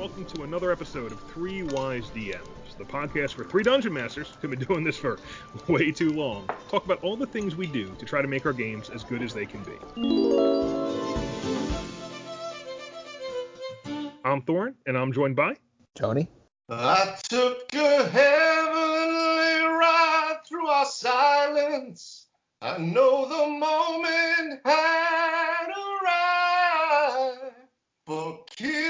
welcome to another episode of Three Wise DMs, the podcast for three dungeon masters who've been doing this for way too long talk about all the things we do to try to make our games as good as they can be. I'm Thorn, and I'm joined by Tony. I took a heavenly ride through our silence. I know the moment had arrived for killing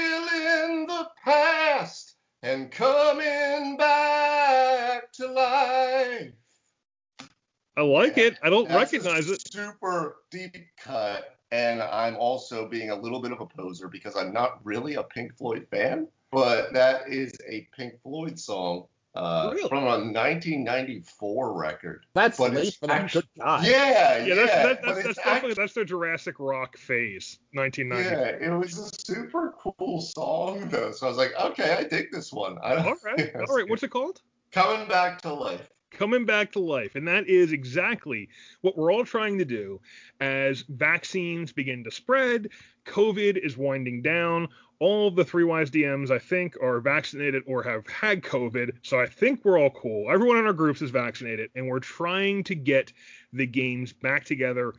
the past and coming back to life. I like it. I don't That's recognize it. Super deep cut, and I'm also being a little bit of a poser because I'm not really a Pink Floyd fan, but that is a Pink Floyd song uh, Really? from a 1994 record. That's But late it's for. Good God. Yeah, Yeah, that's, that, that's, that's definitely that's their Jurassic Rock phase, 1990. yeah, it was a super cool song though. So I was like, okay, I dig this one. I, All right, all right. What's it called? Coming back to life. Coming back to life. And that is exactly what we're all trying to do as vaccines begin to spread, COVID is winding down. All of the three wise DMs, I think, are vaccinated or have had COVID. So I think we're all cool. Everyone in our groups is vaccinated, and we're trying to get the games back together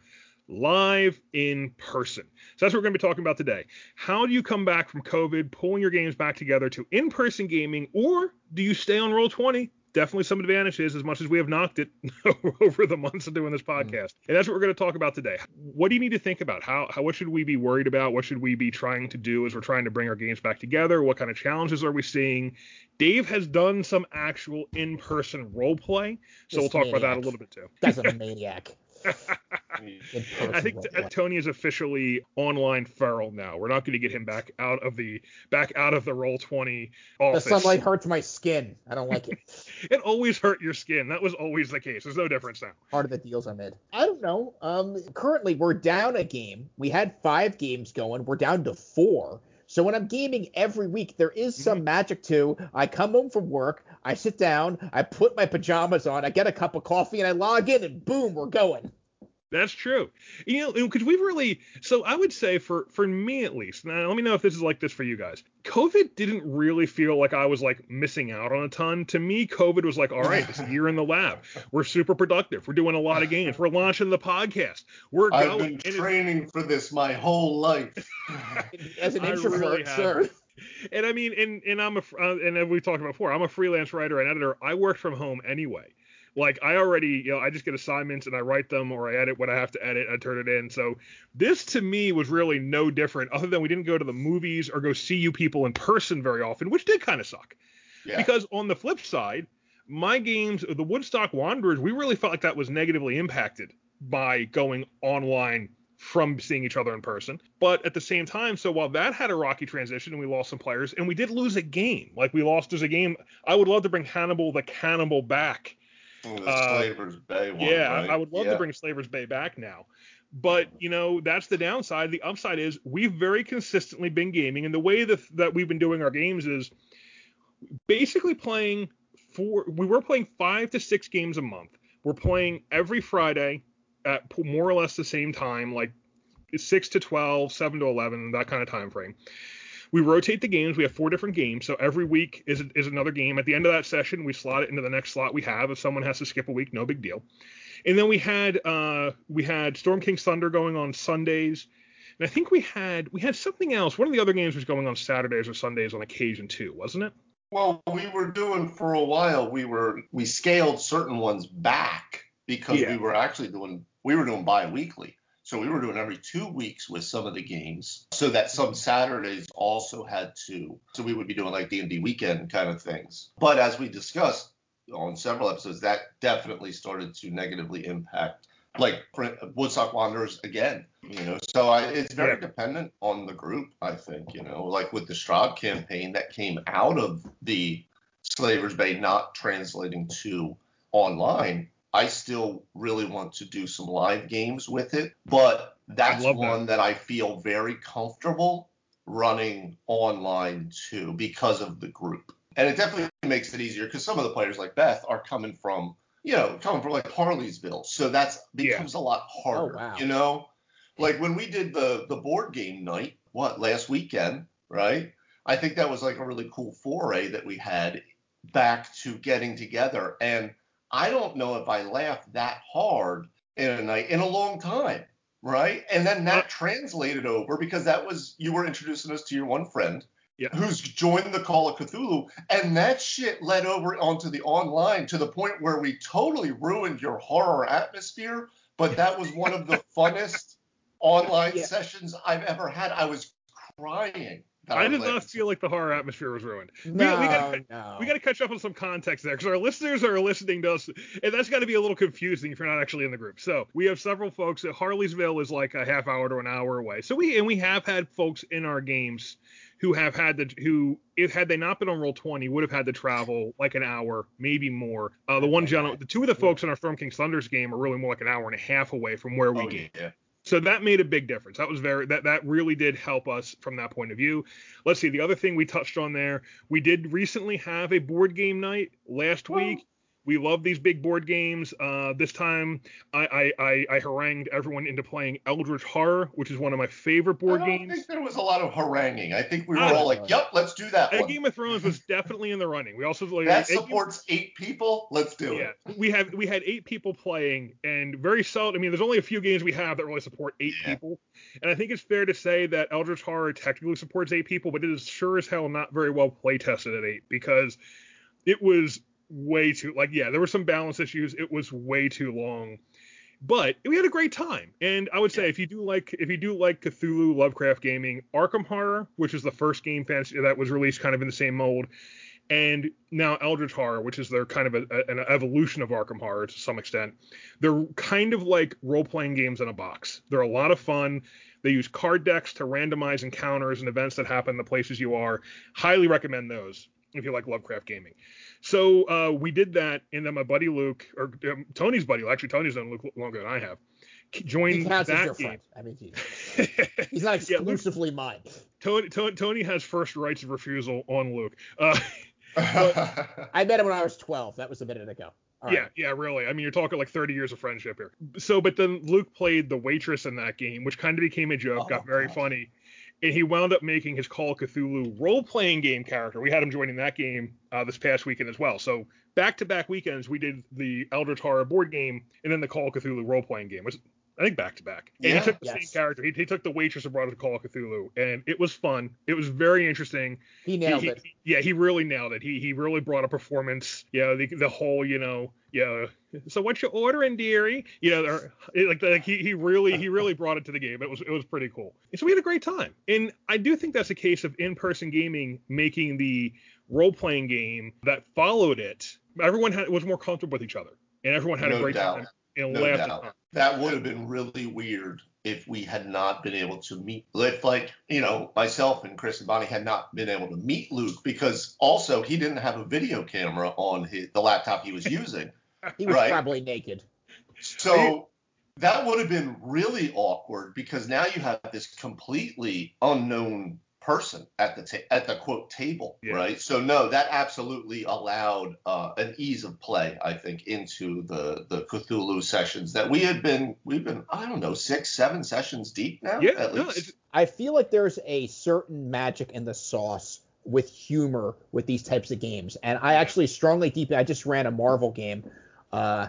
live in person. So that's what we're going to be talking about today. How do you come back from COVID, pulling your games back together to in person gaming, or do you stay on Roll20? Definitely some advantages as much as we have knocked it over the months of doing this hmm. podcast. And that's what we're going to talk about today. What do you need to think about? How, how what should we be worried about? What should we be trying to do as we're trying to bring our games back together? What kind of challenges are we seeing? Dave has done some actual in-person role play, so This we'll talk about that a little bit too. That's a maniac. I think role. Tony is officially online feral now. We're not going to get him back out of the back out of the roll twenty the sunlight hurts my skin. I don't like it. It always hurt your skin. That was always the case. There's no difference now. Part of the deals I'm in. I don't know. Um, currently we're down a game. We had five games going. We're down to four. So when I'm gaming every week, there is some Mm-hmm. magic to. I come home from work, I sit down, I put my pajamas on, I get a cup of coffee, and I log in, and boom, we're going. That's true. You know, because we've really. So I would say for for me at least. Now let me know if this is like this for you guys. COVID didn't really feel like I was like missing out on a ton. To me, COVID was like, all right, this year in the lab, we're super productive. We're doing a lot of games. We're launching the podcast. We're I've going. been And it's- training for this my whole life. As an introvert, really have. And I mean, and and I'm a uh, and we've talked about before, I'm a freelance writer and editor. I work from home anyway. Like I already, you know, I just get assignments and I write them or I edit what I have to edit. I turn it in. So this to me was really no different, other than we didn't go to the movies or go see you people in person very often, which did kind of suck. Yeah. Because on the flip side, my games, the Woodstock Wanderers, we really felt like that was negatively impacted by going online from seeing each other in person. But at the same time, so while that had a rocky transition and we lost some players and we did lose a game, like we lost as a game, I would love to bring Hannibal the Cannibal back. the uh, Slavers Bay one. yeah, I- right? I would love Yeah. to bring Slavers Bay back now. But you know that's the downside. The upside is we've very consistently been gaming, and the way that that we've been doing our games is basically playing four. We were playing five to six games a month. We're playing every Friday at more or less the same time, like six to 12, seven to 11, that kind of time frame. We rotate the games. We have four different games, so every week is is another game. At the end of that session, we slot it into the next slot we have. If someone has to skip a week, no big deal. And then we had uh, we had Storm King's Thunder going on Sundays, and I think we had we had something else. One of the other games was going on Saturdays or Sundays on occasion too, wasn't it? Well, we were doing for a while. We were we scaled certain ones back because Yeah. we were actually doing we were doing bi-weekly. So we were doing every two weeks with some of the games, so that some Saturdays also had two. So we would be doing like D and D weekend kind of things. But as we discussed on several episodes, that definitely started to negatively impact, like Woodstock Wanderers again. You know, so I, it's very dependent on the group. I think you know, like with the Strahd campaign that came out of the Slavers Bay not translating to online. I still really want to do some live games with it, but that's love that. one that I feel very comfortable running online too because of the group. And it definitely makes it easier because some of the players like Beth are coming from, you know, coming from like Harleysville. So that's Yeah. becomes a lot harder, Oh, wow. you know? Like when we did the the board game night, what, last weekend, right? I think that was like a really cool foray that we had back to getting together. And I don't know if I laughed that hard in a night in a long time, right? And then that translated over because that was you were introducing us to your one friend Yeah. who's joined the Call of Cthulhu, and that shit led over onto the online to the point where we totally ruined your horror atmosphere. But that was one of the funnest online Yeah. sessions I've ever had. I was crying. I did not feel like the horror atmosphere was ruined. We- we No, gotta- no. We got to catch up on some context there because our listeners are listening to us, and that's got to be a little confusing if you're not actually in the group. So we have several folks. At Harleysville is like a half hour to an hour away. So we and we have had folks in our games who have had the who if had they not been on roll 20 would have had to travel like an hour maybe more uh, the one gentleman the two of the folks in our storm king's thunders game are really more like an hour and a half away from where we Oh, game yeah. So that made a big difference. That was very that that really did help us from that point of view. Let's see the other thing we touched on there. We did recently have a board game night last week. We love these big board games. Uh, this time, I, I, I, I harangued everyone into playing Eldritch Horror, which is one of my favorite board I don't games. think there was a lot of haranguing. I think we were I all like, "Yep, let's do that one." Game of Thrones was definitely in the running. We also like that eight- supports eight people. Let's do Yeah, it. we have we had eight people playing, and very seldom. I mean, there's only a few games we have that really support eight Yeah. people, and I think it's fair to say that Eldritch Horror technically supports eight people, but it is sure as hell not very well play tested at eight because it was way too like yeah, there were some balance issues. It was way too long. But we had a great time, and I would say if you do like if you do like Cthulhu Lovecraft gaming, Arkham Horror, which is the first game fantasy that was released kind of in the same mold, and now Eldritch Horror, which is their kind of a, a- an evolution of Arkham Horror to some extent. They're kind of like role playing games in a box. They're a lot of fun. They use card decks to randomize encounters and events that happen in the places you are. Highly recommend those if you like Lovecraft gaming. So uh, we did that, and then my buddy Luke, or um, Tony's buddy, actually Tony's known Luke longer than I have, joined he counts as that your game. friend. I mean, he's, he's not Yeah, Luke- exclusively mine. Tony, Tony, Tony has first rights of refusal on Luke. Uh, I met him when I was 12. That was a minute ago. All right. Yeah, yeah, really. I mean, you're talking like 30 years of friendship here. So, but then Luke played the waitress in that game, which kind of became a joke, Oh, got very God. funny, and he wound up making his Call of Cthulhu role-playing game character. We had him joining that game uh, this past weekend as well. So, back-to-back weekends, we did the Eldritch Horror board game and then the Call of Cthulhu role-playing game. It was I think back to back. And Yeah. he took the same character. He, he took the waitress and brought it to Call of Cthulhu, and it was fun. It was very interesting. He nailed He- it. he- yeah, he really nailed it. He he really brought a performance. Yeah, the the whole you know yeah. So what you ordering, dearie? You know, like like he he really he really brought it to the game. It was it was pretty cool. And so we had a great time. And I do think that's a case of in-person gaming making the role-playing game that followed it. Everyone had was more comfortable with each other, and everyone had a great doubt. time and No doubt. That would have been really weird if we had not been able to meet. If like you know myself and Chris and Bonnie had not been able to meet Luke because also he didn't have a video camera on his the laptop he was using. He was Right. probably naked. So that would have been really awkward because now you have this completely unknown person at the ta- at the quote table, Yeah. right? So no, that absolutely allowed uh, an ease of play, I think, into the the Cthulhu sessions that we had been we've been I don't know six seven sessions deep now Yeah, at no, least. it's, I feel like there's a certain magic in the sauce with humor with these types of games. And I actually strongly deep. I just ran a Marvel game uh,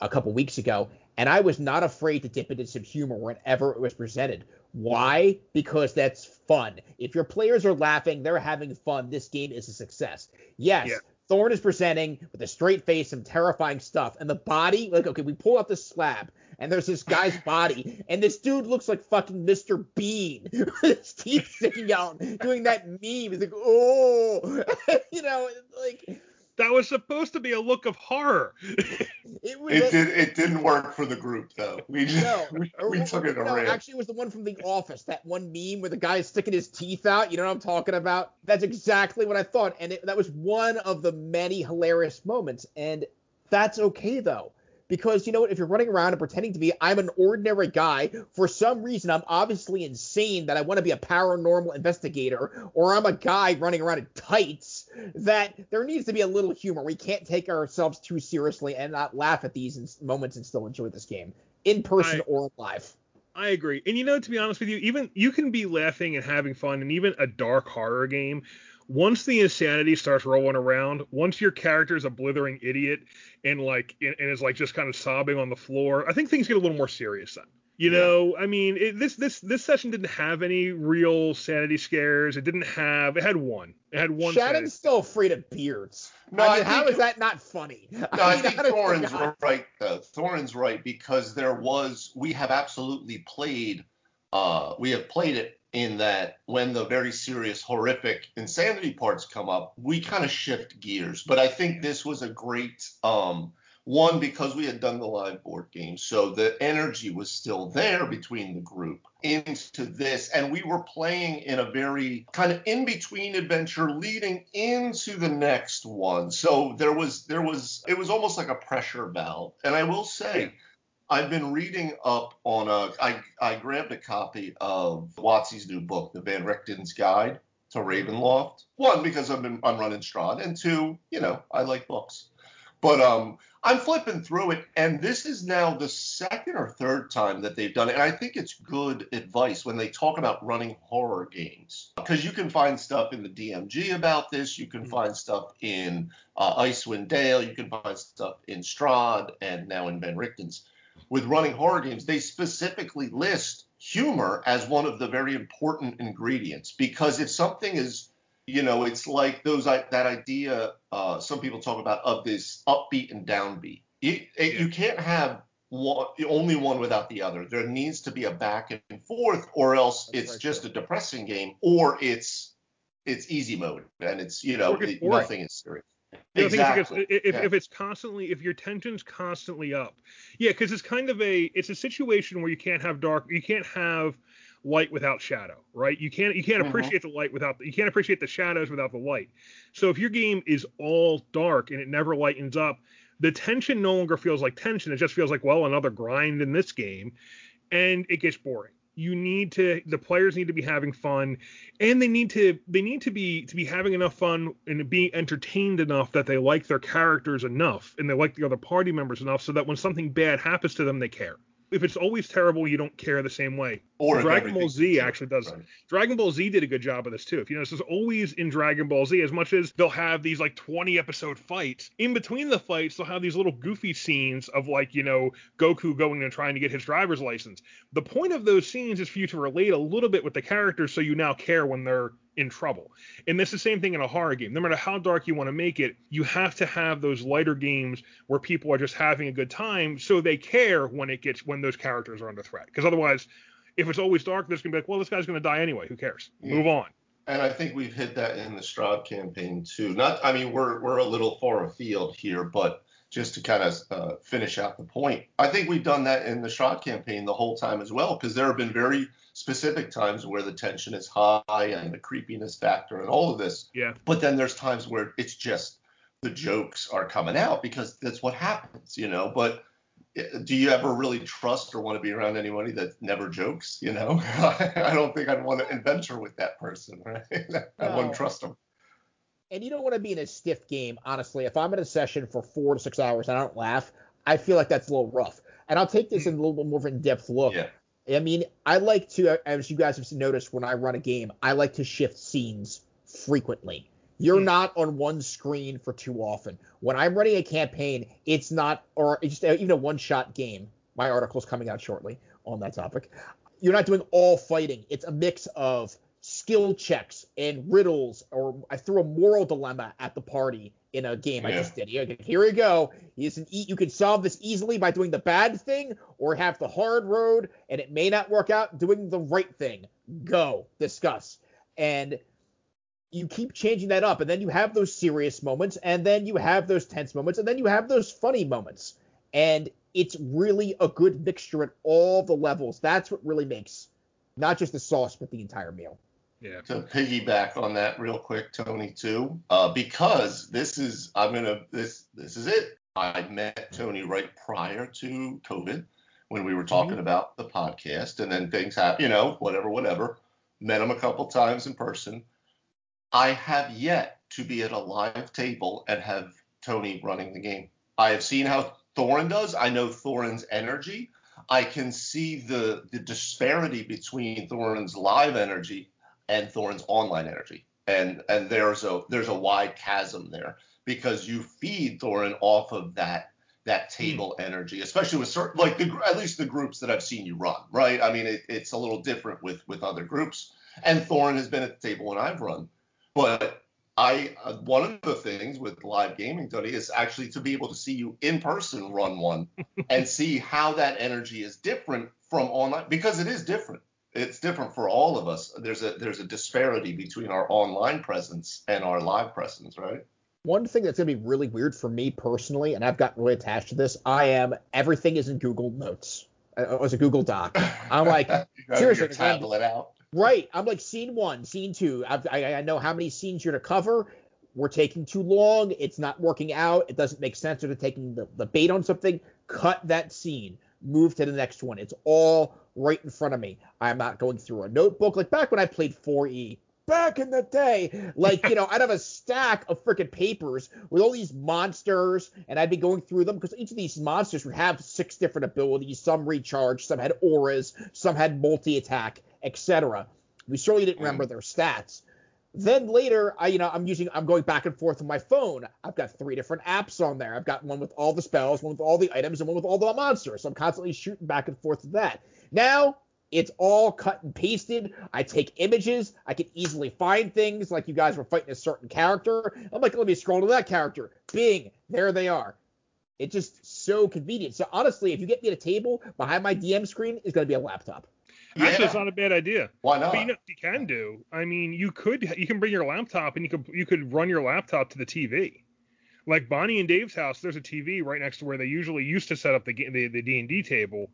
a couple weeks ago, and I was not afraid to dip into some humor whenever it was presented. Why? Because that's fun. If your players are laughing, they're having fun, this game is a success. Yes, Yeah. Thorn is presenting with a straight face some terrifying stuff, and the body, like, okay, we pull out the slab, and there's this guy's body, and this dude looks like fucking Mr. Bean, with his teeth sticking out, doing that meme. He's like, oh, you know, like that was supposed to be a look of horror. it was. It did it didn't work for the group though. We just No, we, or- we took it no, around. actually, it was the one from The Office, that one meme where the guy is sticking his teeth out. You know what I'm talking about? That's exactly what I thought, and it, that was one of the many hilarious moments. And that's okay though, because you know what? If you're running around and pretending to be, I'm an ordinary guy. For some reason, I'm obviously insane that I want to be a paranormal investigator, or I'm a guy running around in tights. That there needs to be a little humor. We can't take ourselves too seriously and not laugh at these moments and still enjoy this game in person I- or live. I agree. And you know, to be honest with you, even you can be laughing and having fun, and even a dark horror game. Once the insanity starts rolling around, once your character is a blithering idiot and like and is like just kind of sobbing on the floor, I think things get a little more serious then. You know, I mean, it, this this this session didn't have any real sanity scares. It didn't have. It had one. It had one. Shannon's sanity- still afraid of beards. No, I mean, I how think- is that not funny? No, I mean, think Thorin's right. Though. Thorin's right because there was we have absolutely played. Uh, we have played it in that when the very serious, horrific insanity parts come up, we kind of shift gears. But I think this was a great um, one because we had done the live board game, so the energy was still there between the group into this, and we were playing in a very kind of in between adventure leading into the next one. So there was there was it was almost like a pressure valve. And I will say, I've been reading up on a I I grabbed a copy of WotC's new book, The Van Richten's Guide to Ravenloft. One because I've been I'm running Strahd, and two, you know, I like books. But um, I'm flipping through it, and this is now the second or third time that they've done it. And I think it's good advice when they talk about running horror games, because you can find stuff in the DMG about this. You can find stuff in uh, Icewind Dale. You can find stuff in Strahd, and now in Van Richten's. With running horror games, they specifically list humor as one of the very important ingredients, because if something is you know, it's like those that idea. Uh, some people talk about of this upbeat and downbeat. You, it- you can't have one, only one without the other. There needs to be a back and forth, or else That's it's very just true. a depressing game, or it's it's easy mode and it's you know it- nothing is serious. You know, it's exactly. because if, Yeah. if it's constantly if your tension's constantly up, yeah, because it's kind of a it's a situation where you can't have dark, you can't have light without shadow, right? You can't you can't Mhm. appreciate the light without you can't appreciate the shadows without the light. So if your game is all dark and it never lightens up, the tension no longer feels like tension. It just feels like well another grind in this game, and it gets boring. You need to the players need to be having fun and they need to they need to be to be having enough fun and being entertained enough that they like their characters enough and they like the other party members enough so that when something bad happens to them they care if it's always terrible you don't care the same way Or Dragon Ball Z actually does right. Dragon Ball Z did a good job of this too. If you notice, there's always in Dragon Ball Z, as much as they'll have these like 20 episode fights, in between the fights, they'll have these little goofy scenes of like, you know, Goku going and trying to get his driver's license. The point of those scenes is for you to relate a little bit with the characters so you now care when they're in trouble. And that's the same thing in a horror game. No matter how dark you want to make it, you have to have those lighter games where people are just having a good time so they care when it gets when those characters are under threat. Because otherwise, if it's always dark, there's gonna be like, well, this guy's gonna die anyway. Who cares? Yeah. Move on. And I think we've hit that in the Strahd campaign too. Not, I mean, we're we're a little far afield here, but just to kind of uh, finish out the point, I think we've done that in the Strahd campaign the whole time as well, because there have been very specific times where the tension is high and the creepiness factor and all of this. Yeah. But then there's times where it's just the jokes are coming out because that's what happens, you know. But uh, do you ever really trust or want to be around anybody that never jokes? You know, I don't think I'd want to adventure with that person, right? I No. wouldn't trust them. and you don't want to be in a stiff game, honestly. If I'm in a session for four to six hours and I don't laugh, I feel like that's a little rough. And I'll take this in a little bit more of an in-depth look. Yeah. I mean, I like to, as you guys have noticed when I run a game, I like to shift scenes frequently. You're Hmm. not on one screen for too often. When I'm running a campaign, it's not, or it's just even a one-shot game. My article's coming out shortly on that topic. You're not doing all fighting. It's a mix of skill checks and riddles, or I threw a moral dilemma at the party in a game I just did. Here, here we go. It's an e- you can solve this easily by doing the bad thing or have the hard road, and it may not work out doing the right thing. Go discuss, and you keep changing that up, and then you have those serious moments, and then you have those tense moments, and then you have those funny moments, and it's really a good mixture at all the levels. That's what really makes not just the sauce, but the entire meal. Yeah. to piggyback on that real quick, Tony, too, uh, because this is I'm gonna this this is it. I met Tony right prior to COVID when we were talking about the podcast, and then things happen, you know, whatever, whatever. Met him a couple times in person. I have yet to be at a live table and have Tony running the game. I have seen how Thorin does. I know Thorin's energy. I can see the the disparity between Thorin's live energy and Thorin's online energy, and and there's a there's a wide chasm there because you feed Thorin off of that that hmm. table mm. energy, especially with certain like the at least the groups that I've seen you run, right? I mean, it, it's a little different with with other groups, and Thorin has been at the table when I've run, but I uh, one of the things with live gaming, Tony, is actually to be able to see you in person run one and see how that energy is different from online because it is different. It's different for all of us. There's a there's a disparity between our online presence and our live presence, right? One thing that's gonna be really weird for me personally, and I've gotten really attached to this, I am everything is in Google Notes. Uh, as a Google Doc. I'm like, seriously, tablet out. Right. I'm like scene one, scene two. I've, I, I know how many scenes you're to cover. We're taking too long. It's not working out. It doesn't make sense. They're taking the, the bait on something. Cut that scene. Move to the next one. It's all right in front of me. I'm not going through a notebook like back when I played 4E. Back in the day, like you know, I'd have a stack of freaking papers with all these monsters, and I'd be going through them because each of these monsters would have six different abilities. Some recharge, some had auras, some had multi attack etc. We surely didn't remember their stats. Then later, I you know I'm using I'm going back and forth on my phone. I've got three different apps on there. I've got one with all the spells, one with all the items, and one with all the monsters. So I'm constantly shooting back and forth with that. Now it's all cut and pasted. I take images. I can easily find things like you guys were fighting a certain character. I'm like, let me scroll to that character. Bing, there they are. It's just so convenient. So honestly, if you get me at a table behind my DM screen, is going to be a laptop. Actually, it's not a bad idea. Why not? But you know, you can do. I mean, you could you can bring your laptop and you could you could run your laptop to the TV. Like Bonnie and Dave's house, there's a TV right next to where they usually used to set up the the, the D and D table.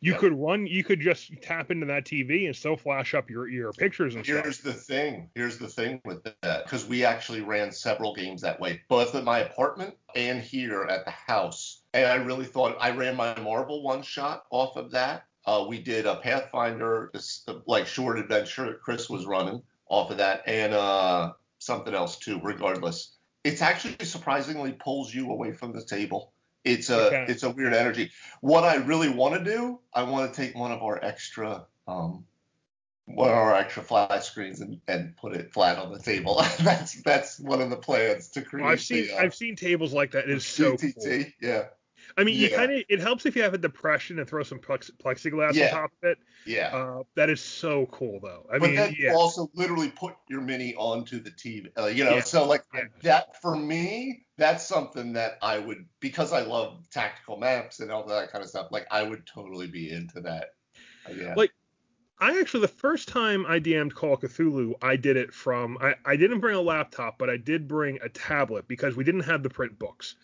You yep. could run. You could just tap into that TV and still flash up your your pictures and stuff. Here's stuff. the thing. Here's the thing with that, because we actually ran several games that way, both at my apartment and here at the house. And I really thought I ran my Marvel one shot off of that, uh, we did a Pathfinder, this, like short adventure Chris was running off of that, and uh, something else too. Regardless, it's actually surprisingly pulls you away from the table. It's a okay. it's a weird energy. What I really want to do, I want to take one of our extra um, one of our extra flat screens and, and put it flat on the table. that's that's one of the plans to create. Well, I've seen the, uh, I've seen tables like that. It is so cool. Yeah. I mean, yeah. you kind of it helps if you have a depression and throw some plexiglass yeah. on top of it. Yeah. Uh, that is so cool though. I but mean, then yeah. also literally put your mini onto the TV. Uh, you know, so like that for me, that's something that I would because I love tactical maps and all that kind of stuff. Like I would totally be into that. Uh, yeah. Like I actually the first time I DM'd Call of Cthulhu, I did it from I, I didn't bring a laptop, but I did bring a tablet because we didn't have the print books.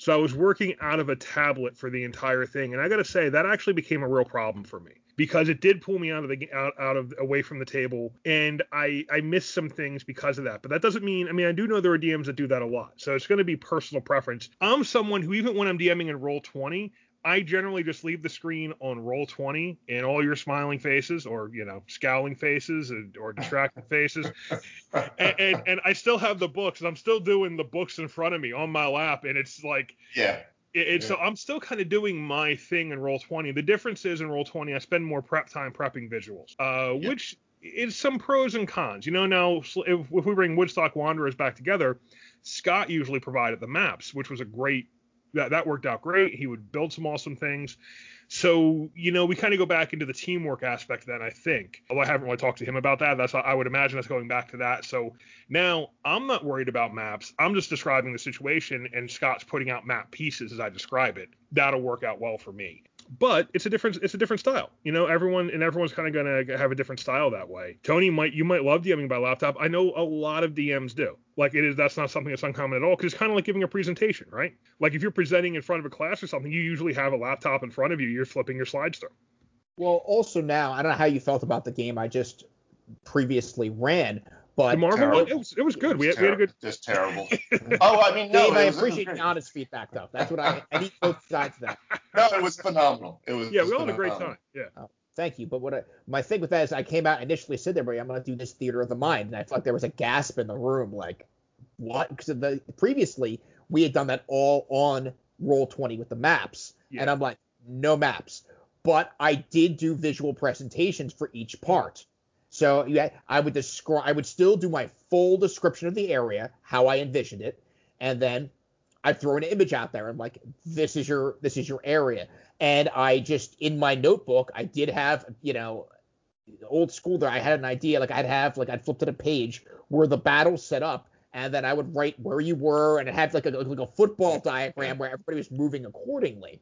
So I was working out of a tablet for the entire thing, and I got to say that actually became a real problem for me because it did pull me out of the out, out of away from the table, and I I missed some things because of that. But that doesn't mean I mean I do know there are DMs that do that a lot, so it's going to be personal preference. I'm someone who even when I'm DMing in Roll 20, I generally just leave the screen on roll 20 and all your smiling faces or, you know, scowling faces or distracted faces. And, and, and, I still have the books and I'm still doing the books in front of me on my lap. And it's like, yeah. It's yeah. so I'm still kind of doing my thing in roll 20. The difference is in roll 20, I spend more prep time prepping visuals, uh, yeah. which is some pros and cons. You know, now if, if we bring Woodstock Wanderers back together, Scott usually provided the maps, which was a great that that worked out great. He would build some awesome things. So, you know, we kind of go back into the teamwork aspect then, I think. Although I haven't really talked to him about that. That's I would imagine us going back to that. So now I'm not worried about maps. I'm just describing the situation and Scott's putting out map pieces as I describe it. That'll work out well for me but it's a different it's a different style. You know, everyone and everyone's kind of gonna have a different style that way. Tony might you might love DMing by laptop. I know a lot of DMs do. Like it is that's not something that's uncommon at all because it's kind of like giving a presentation, right? Like if you're presenting in front of a class or something, you usually have a laptop in front of you. You're flipping your slides through. Well, also now I don't know how you felt about the game I just previously ran, but the Marvel one, it was, it was good. It was we, had, ter- we had a good. Just terrible. oh, I mean, no. Dave, I appreciate the honest feedback, though. That's what I. I need both sides of that. No, it was phenomenal. It was. Yeah, we all had a great time. Yeah. Oh, thank you. But what I, my thing with that is, I came out initially said there, I'm going to do this theater of the mind, and I felt like there was a gasp in the room, like what? Because the previously we had done that all on roll 20 with the maps, yeah. and I'm like, no maps. but I did do visual presentations for each part. So yeah, I would describe, I would still do my full description of the area, how I envisioned it, and then I'd throw an image out there. I'm like, this is your, this is your area, and I just in my notebook, I did have, you know, old school there. I had an idea, like I'd have, like I'd flip to the page where the battle set up, and then I would write where you were, and it had like a like a football diagram where everybody was moving accordingly.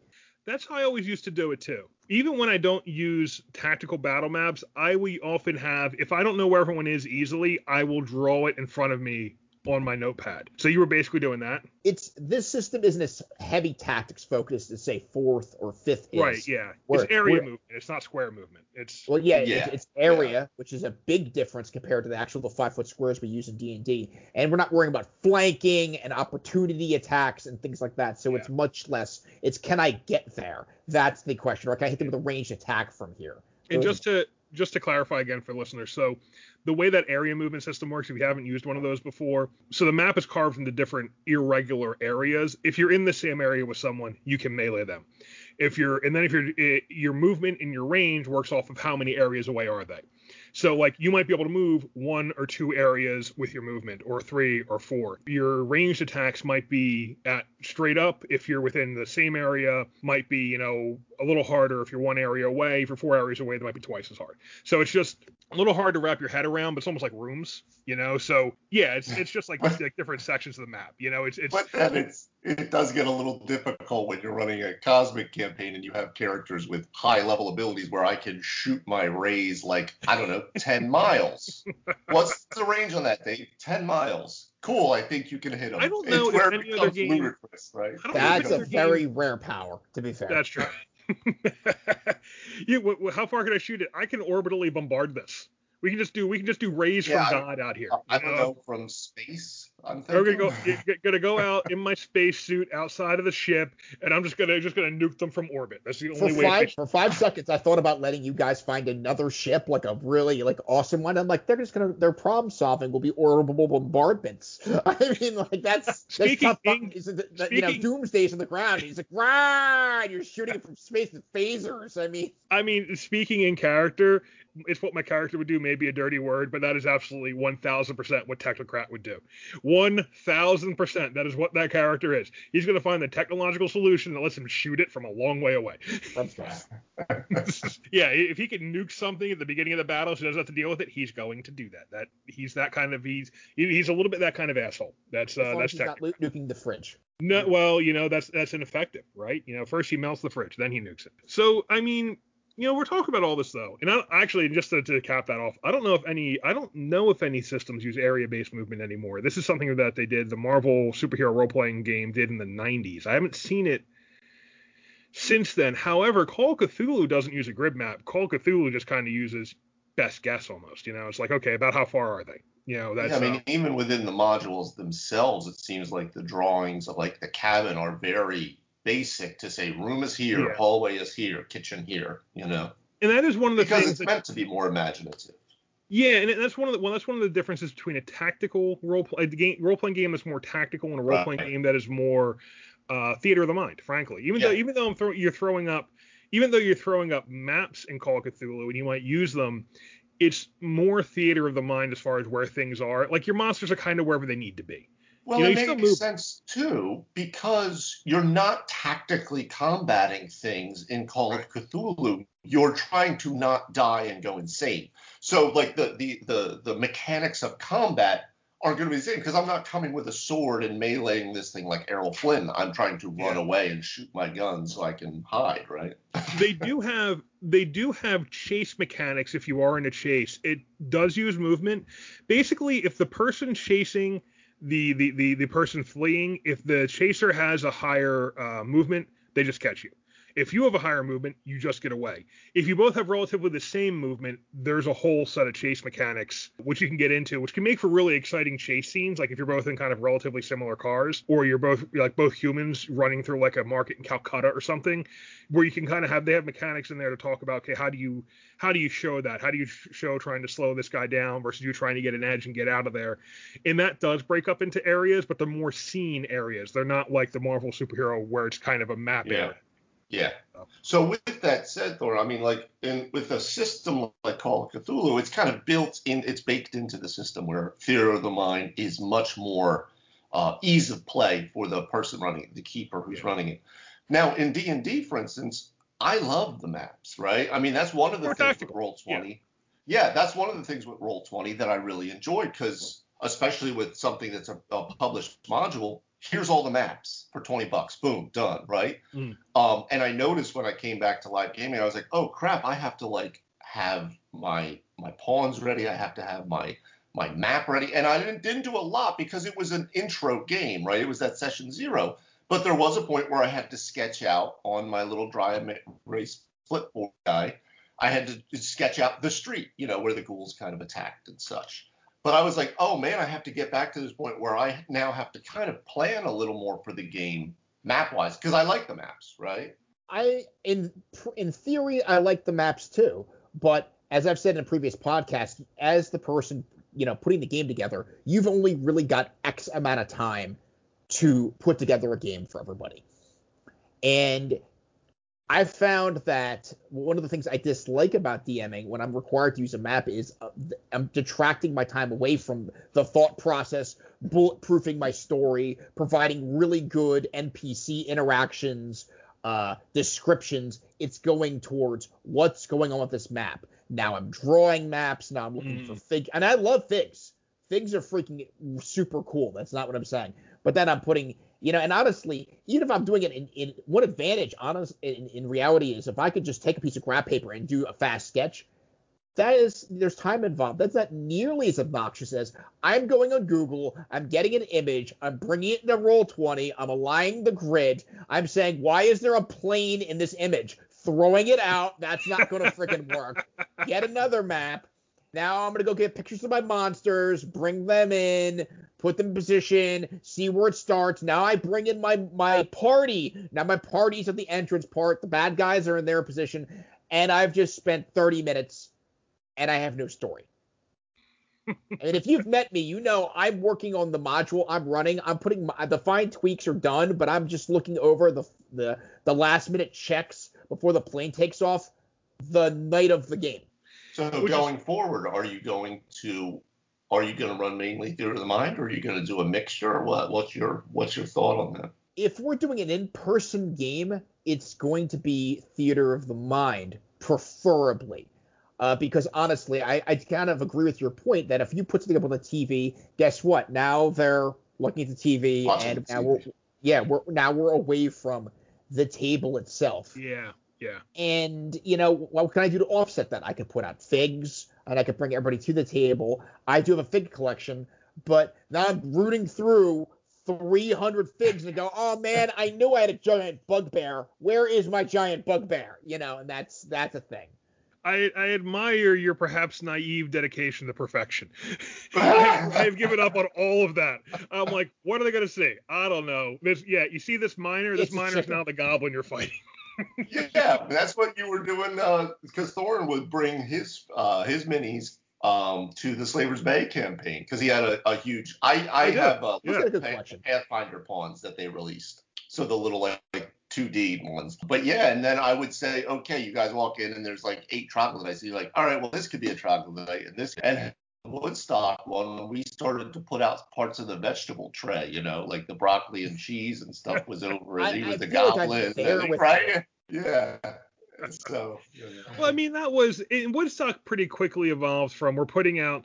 That's how I always used to do it too. Even when I don't use tactical battle maps, I will often have, if I don't know where everyone is easily, I will draw it in front of me on my notepad. So you were basically doing that. It's this system isn't as heavy tactics focused as say fourth or fifth is. Right. Yeah. Where, it's area movement. It's not square movement. It's well, yeah. yeah it's, it's, area, yeah. which is a big difference compared to the actual the five foot squares we use in D and D, and we're not worrying about flanking and opportunity attacks and things like that. So yeah. it's much less. It's can I get there? That's the question. Or can I hit them with a ranged attack from here? And just to just to clarify again for listeners, so the way that area movement system works, if you haven't used one of those before, so the map is carved into different irregular areas. If you're in the same area with someone, you can melee them. If you're, and then if you're, eh, your movement and your range works off of how many areas away are they. So like you might be able to move one or two areas with your movement, or three or four. Your ranged attacks might be at straight up if you're within the same area. Might be you know a little harder if you're one area away. If you're four areas away, that might be twice as hard. So it's just a little hard to wrap your head around, but it's almost like rooms, you know. So yeah, it's it's just like, like different sections of the map, you know. It's it's. But then it's it does get a little difficult when you're running a cosmic campaign and you have characters with high level abilities where I can shoot my rays like I don't know 10 miles. What's the range on that thing? 10 miles. Cool. I think you can hit them. I don't know it's if any other game. Ludicrous, right? That's a very game. rare power, to be fair. That's true. you, how far can I shoot it? I can orbitally bombard this. We can just do we can just do rays yeah, from God out here. I don't know? know from space. I'm gonna go gonna go out in my spacesuit outside of the ship, and I'm just gonna just gonna nuke them from orbit. That's the only for way. Five, for five seconds, I thought about letting you guys find another ship, like a really like awesome one. I'm like, they're just gonna their problem solving will be orbital bombardments. I mean, like that's speaking that's in, the, speaking, you know, Doomsday's in the ground. He's like, right, you're shooting from space with phasers. I mean, I mean, speaking in character, it's what my character would do, maybe a dirty word, but that is absolutely 1000% what Technocrat would do. 1000% that is what that character is. He's going to find the technological solution that lets him shoot it from a long way away. That's yeah, if he can nuke something at the beginning of the battle so he doesn't have to deal with it, he's going to do that. That he's that kind of he's he's a little bit that kind of asshole. That's uh, that's he's not nuking the fridge. No, well, you know that's that's ineffective, right? You know, first he melts the fridge, then he nukes it. So I mean, you know, we're talking about all this though, and I, actually, just to, to, cap that off, I don't know if any, I don't know if any systems use area-based movement anymore. This is something that they did, the Marvel superhero role-playing game did in the 90s. I haven't seen it since then. However, Call of Cthulhu doesn't use a grid map. Call of Cthulhu just kind of uses best guess almost. You know, it's like okay, about how far are they? You know, that's. Yeah, I mean, uh, even within the modules themselves, it seems like the drawings of like the cabin are very basic to say room is here, yeah. hallway is here, kitchen here, you know. And that is one of the because things it's that, meant to be more imaginative. Yeah, and that's one of the well, that's one of the differences between a tactical role play game role playing game that's more tactical and a role playing right. game that is more uh, theater of the mind. Frankly, even yeah. though even though I'm throw, you're throwing up even though you're throwing up maps in Call of Cthulhu and you might use them, it's more theater of the mind as far as where things are. Like your monsters are kind of wherever they need to be. Well, you know, it makes sense too because you're not tactically combating things in Call of Cthulhu. You're trying to not die and go insane. So, like the the the, the mechanics of combat aren't going to be the same because I'm not coming with a sword and meleeing this thing like Errol Flynn. I'm trying to run yeah. away and shoot my gun so I can hide, right? they do have they do have chase mechanics if you are in a chase. It does use movement. Basically, if the person chasing the the the, the person fleeing, if the chaser has a higher uh, movement, they just catch you. If you have a higher movement, you just get away. If you both have relatively the same movement, there's a whole set of chase mechanics which you can get into, which can make for really exciting chase scenes. Like if you're both in kind of relatively similar cars, or you're both like both humans running through like a market in Calcutta or something, where you can kind of have they have mechanics in there to talk about okay, how do you how do you show that? How do you show trying to slow this guy down versus you trying to get an edge and get out of there? And that does break up into areas, but they're more scene areas. They're not like the Marvel superhero where it's kind of a map yeah. area. Yeah. So with that said, Thor, I mean, like in with a system like Call of Cthulhu, it's kind of built in, it's baked into the system where Theater of the Mind is much more uh, ease of play for the person running it, the keeper who's running it. Now in D and D, for instance, I love the maps, right? I mean, that's one of the More things tactical. with Roll Twenty. Yeah. that's one of the things with Roll Twenty that I really enjoyed because, especially with something that's a, a published module, here's all the maps for 20 bucks. Boom, done, right? Mm. Um, and I noticed when I came back to live gaming, I was like, oh crap, I have to like have my my pawns ready. I have to have my my map ready. And I didn't didn't do a lot because it was an intro game, right? It was that session zero. But there was a point where I had to sketch out on my little dry erase flipboard guy. I had to sketch out the street, you know, where the ghouls kind of attacked and such. But I was like, oh man, I have to get back to this point where I now have to kind of plan a little more for the game map wise because I like the maps, right? I in in theory I like the maps too, but as I've said in a previous podcast, as the person you know putting the game together, you've only really got X amount of time to put together a game for everybody. And I've found that one of the things I dislike about DMing when I'm required to use a map is uh, I'm detracting my time away from the thought process, bulletproofing my story, providing really good NPC interactions, uh, descriptions. It's going towards what's going on with this map. Now I'm drawing maps. Now I'm looking Mm. for fig, and I love figs. Figs are freaking super cool. That's not what I'm saying. But then I'm putting, you know, and honestly, even if I'm doing it in, in one advantage, honest, in, in reality is if I could just take a piece of graph paper and do a fast sketch, that is, there's time involved. That's not nearly as obnoxious as I'm going on Google, I'm getting an image, I'm bringing it into Roll20, I'm aligning the grid, I'm saying, why is there a plane in this image? Throwing it out, that's not going to freaking work. Get another map. Now I'm gonna go get pictures of my monsters, bring them in, put them in position, see where it starts. Now I bring in my my party. Now my party's at the entrance part. The bad guys are in their position, and I've just spent 30 minutes, and I have no story. and if you've met me, you know I'm working on the module I'm running. I'm putting my, the fine tweaks are done, but I'm just looking over the the the last minute checks before the plane takes off the night of the game. So Which is- going forward, are you going to are you going to run mainly theater of the mind, or are you going to do a mixture? What what's your what's your thought on that? if we're doing an in-person game, it's going to be theater of the mind, preferably. Uh, because honestly, I, I kind of agree with your point that if you put something up on the TV, guess what? Now they're looking at the TV, Watching and the now TV. we're yeah, we're now we're away from the table itself. Yeah, yeah. And you know, what can I do to offset that? I could put out figs, and I could bring everybody to the table. I do have a fig collection, but now I'm rooting through 300 figs and go, oh man, I knew I had a giant bugbear. Where is my giant bugbear? You know, and that's that's a thing. I, I admire your perhaps naive dedication to perfection. I've given up on all of that. I'm like, what are they gonna say? I don't know. This, yeah, you see this miner? This It's a miner's now the goblin you're fighting. Yeah, that's what you were doing. Because Thorin would bring his uh, his minis um, to the Slavers Bay campaign because he had a, a huge. I I, I have uh, yeah. He's a good Pa- Pathfinder pawns that they released. So the little like, like 2D ones. But yeah, and then I would say, okay, you guys walk in and there's like eight troglodytes. You're like, all right, well this could be a troglodyte and this and Woodstock when we started to put out parts of the vegetable tray, you know, like the broccoli and cheese and stuff was over and I- he was I the feel like goblin, there and- with right? Yeah. So Well, I mean, that was in Woodstock pretty quickly evolved from we're putting out.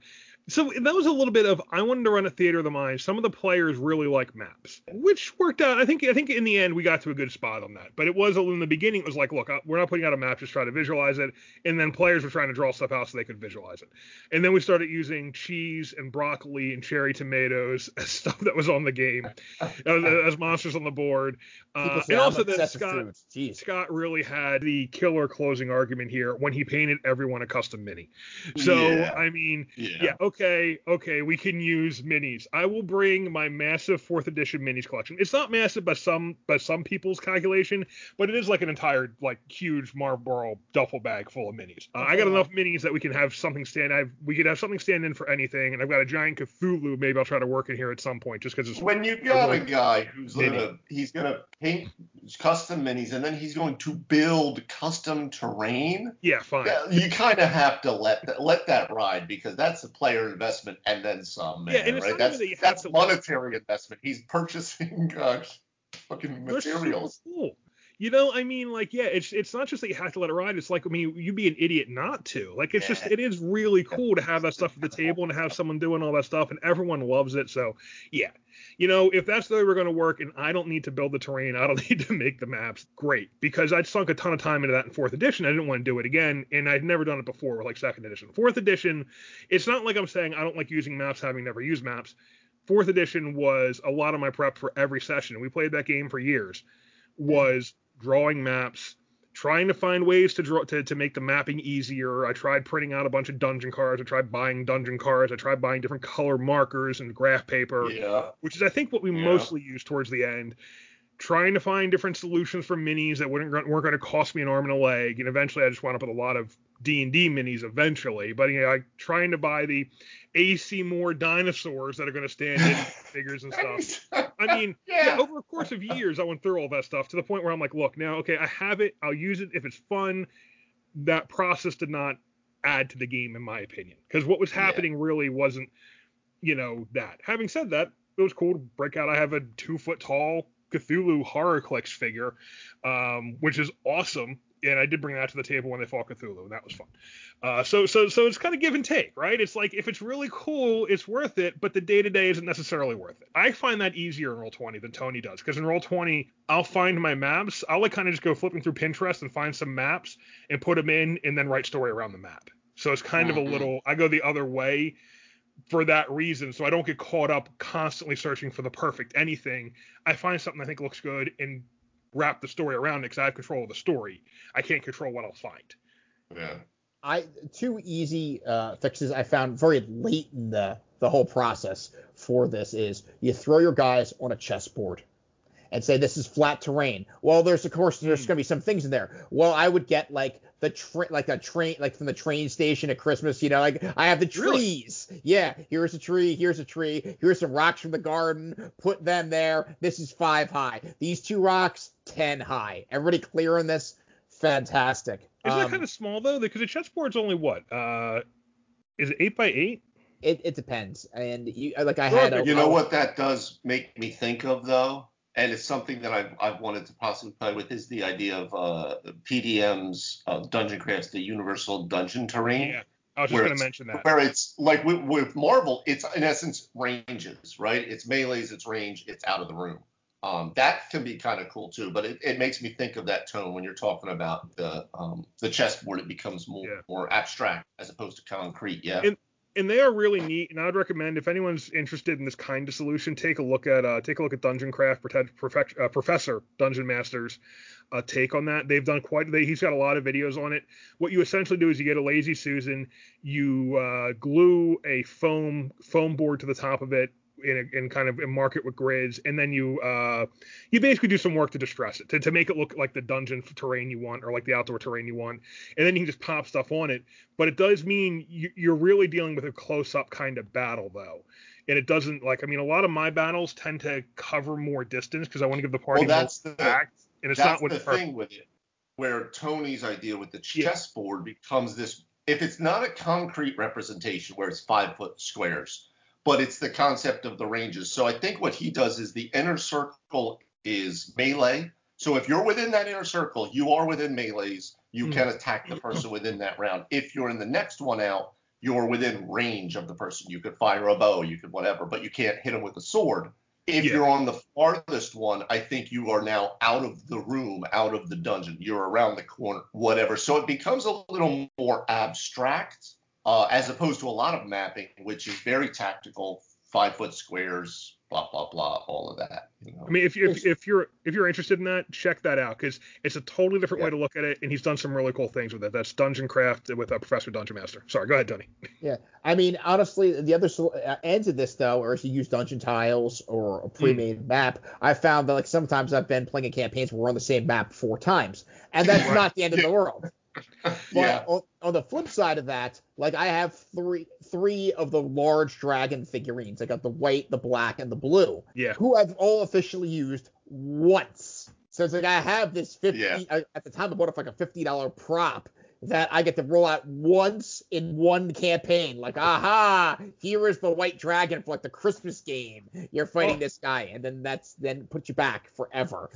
So that was a little bit of I wanted to run a theater of the mind. Some of the players really like maps, which worked out. I think I think in the end we got to a good spot on that. But it was in the beginning it was like, look, uh, we're not putting out a map, just try to visualize it. And then players were trying to draw stuff out so they could visualize it. And then we started using cheese and broccoli and cherry tomatoes as stuff that was on the game as, as monsters on the board. Uh, and I'm also then obsessed with Scott Scott really had the killer closing argument here when he painted everyone a custom mini. So Yeah. I mean, yeah. yeah, okay, okay, okay, we can use minis. I will bring my massive fourth edition minis collection. It's not massive by some by some people's calculation, but it is like an entire like huge Marlboro duffel bag full of minis. Uh, I got enough minis that we can have something stand. I we could have something stand in for anything, and I've got a giant Cthulhu. Maybe I'll try to work in here at some point, just because it's when you got a guy who's Mini. gonna he's gonna paint custom minis and then he's going to build custom terrain. yeah, fine. Yeah, you kind of have to let that let that ride because that's a player investment and then some, man. Yeah, and it's right? That's that that's monetary investment. He's purchasing uh, fucking materials. cool. You know, I mean, like, yeah, it's it's not just that you have to let it ride. It's like, I mean, you'd be an idiot not to. Like, it's just, it is really cool to have that stuff at the table and have someone doing all that stuff, and everyone loves it. So, yeah, you know, if that's the way we're going to work, and I don't need to build the terrain, I don't need to make the maps, great, because I sunk a ton of time into that in fourth edition. I didn't want to do it again, and I'd never done it before with like second edition. Fourth edition, it's not like I'm saying I don't like using maps, having never used maps. Fourth edition was a lot of my prep for every session. We played that game for years. Was drawing maps, trying to find ways to draw to, to make the mapping easier. I tried printing out a bunch of dungeon cards. I tried buying dungeon cards. I tried buying different color markers and graph paper, Yeah. which is I think what we Yeah. mostly used towards the end. Trying to find different solutions for minis that wouldn't weren't going to cost me an arm and a leg, and eventually I just wound up with a lot of D and D minis eventually. But you know, I trying to buy the AC Moore dinosaurs that are going to stand in figures and stuff. I mean, yeah. Yeah. over a course of years, I went through all that stuff to the point where I'm like, look, now, okay, I have it. I'll use it if it's fun. That process did not add to the game, in my opinion, because what was Yeah. happening really wasn't, you know, that. Having said that, it was cool to break out. I have a two foot tall Cthulhu HeroClix figure, um, which is awesome. And I did bring that to the table when they fought Cthulhu, and that was fun. Uh, so so so it's kind of give and take, right? It's like if it's really cool, it's worth it, but the day to day isn't necessarily worth it. I find that easier in Roll 20 than Tony does, because in Roll 20, I'll find my maps. I'll like kind of just go flipping through Pinterest and find some maps and put them in, and then write story around the map. So it's kind of a Mhm. little. I go the other way for that reason, so I don't get caught up constantly searching for the perfect anything. I find something I think looks good and wrap the story around it because I have control of the story. I can't control what I'll find. Yeah. I two easy uh, fixes I found very late in the the whole process for this is you throw your guys on a chessboard and say this is flat terrain. Well, there's of course there's Hmm. going to be some things in there. Well, I would get like the train like a train like from the train station at Christmas, you know, like I have the Really? trees. Yeah, here's a tree, here's a tree, here's some rocks from the garden. Put them there. This is 5 high. These two rocks 10 high. Everybody clear on this? Fantastic. Isn't that Um, kind of small though? Because the chessboard's only what? Uh, is it eight by eight? It, it depends, and you like I had a, You know what that does make me think of though, and it's something that I've I've wanted to possibly play with is the idea of uh, PDM's uh, Dungeon Crafts, the Universal Dungeon Terrain. Yeah, I was just going to mention that. Where it's like with, with Marvel, it's in essence ranges, right? It's melees, it's range, it's out of the room. Um, that can be kind of cool too, but it, it makes me think of that tone when you're talking about the um, the chessboard. It becomes more Yeah. more abstract as opposed to concrete. Yeah. And- and they are really neat. And I would recommend if anyone's interested in this kind of solution, take a look at uh, take a look at Dungeon Craft Perfect, uh, Professor Dungeon Masters uh, take on that. They've done quite. They, he's got a lot of videos on it. What you essentially do is you get a lazy Susan, you uh, glue a foam foam board to the top of it. In, a, in kind of mark it with grids, and then you uh, you basically do some work to distress it to, to make it look like the dungeon terrain you want or like the outdoor terrain you want, and then you can just pop stuff on it but it does mean you, you're really dealing with a close-up kind of battle though and it doesn't like i mean a lot of my battles tend to cover more distance because i want to give the party Well, that's more the- impact and it's not what the thing with it, where Tony's idea with the Yeah. chessboard becomes this. If it's not a concrete representation where it's five foot squares, but it's the concept of the ranges. So I think what he does is the inner circle is melee. So if you're within that inner circle, you are within melees. You Mhm. can attack the person within that round. If you're in the next one out, you're within range of the person. You could fire a bow, you could whatever, but you can't hit them with a sword. If Yeah. you're on the farthest one, I think you are now out of the room, out of the dungeon. You're around the corner, whatever. So it becomes a little more abstract, uh, as opposed to a lot of mapping, which is very tactical, five foot squares, blah blah blah, all of that. You know? I mean, if, if if you're if you're interested in that, check that out because it's a totally different Yeah. way to look at it, and he's done some really cool things with it. That's Dungeon Craft with uh, Professor Dungeon Master. Sorry, go ahead, Tony. Yeah, I mean, honestly, the other uh, ends of this though, or if you use dungeon tiles or a pre-made map, I found that like sometimes I've been playing in campaigns where we're on the same map four times, and that's Right. not the end of the world. But yeah. on, on the flip side of that, like I have three three of the large dragon figurines. I got the white, the black, and the blue, Yeah. who I've all officially used once. So it's like I have this fifty Yeah. uh, at the time I bought it for like a fifty dollar prop that I get to roll out once in one campaign. Like, aha, here is the white dragon for like the Christmas game. You're fighting Oh. this guy, and then that's then put you back forever.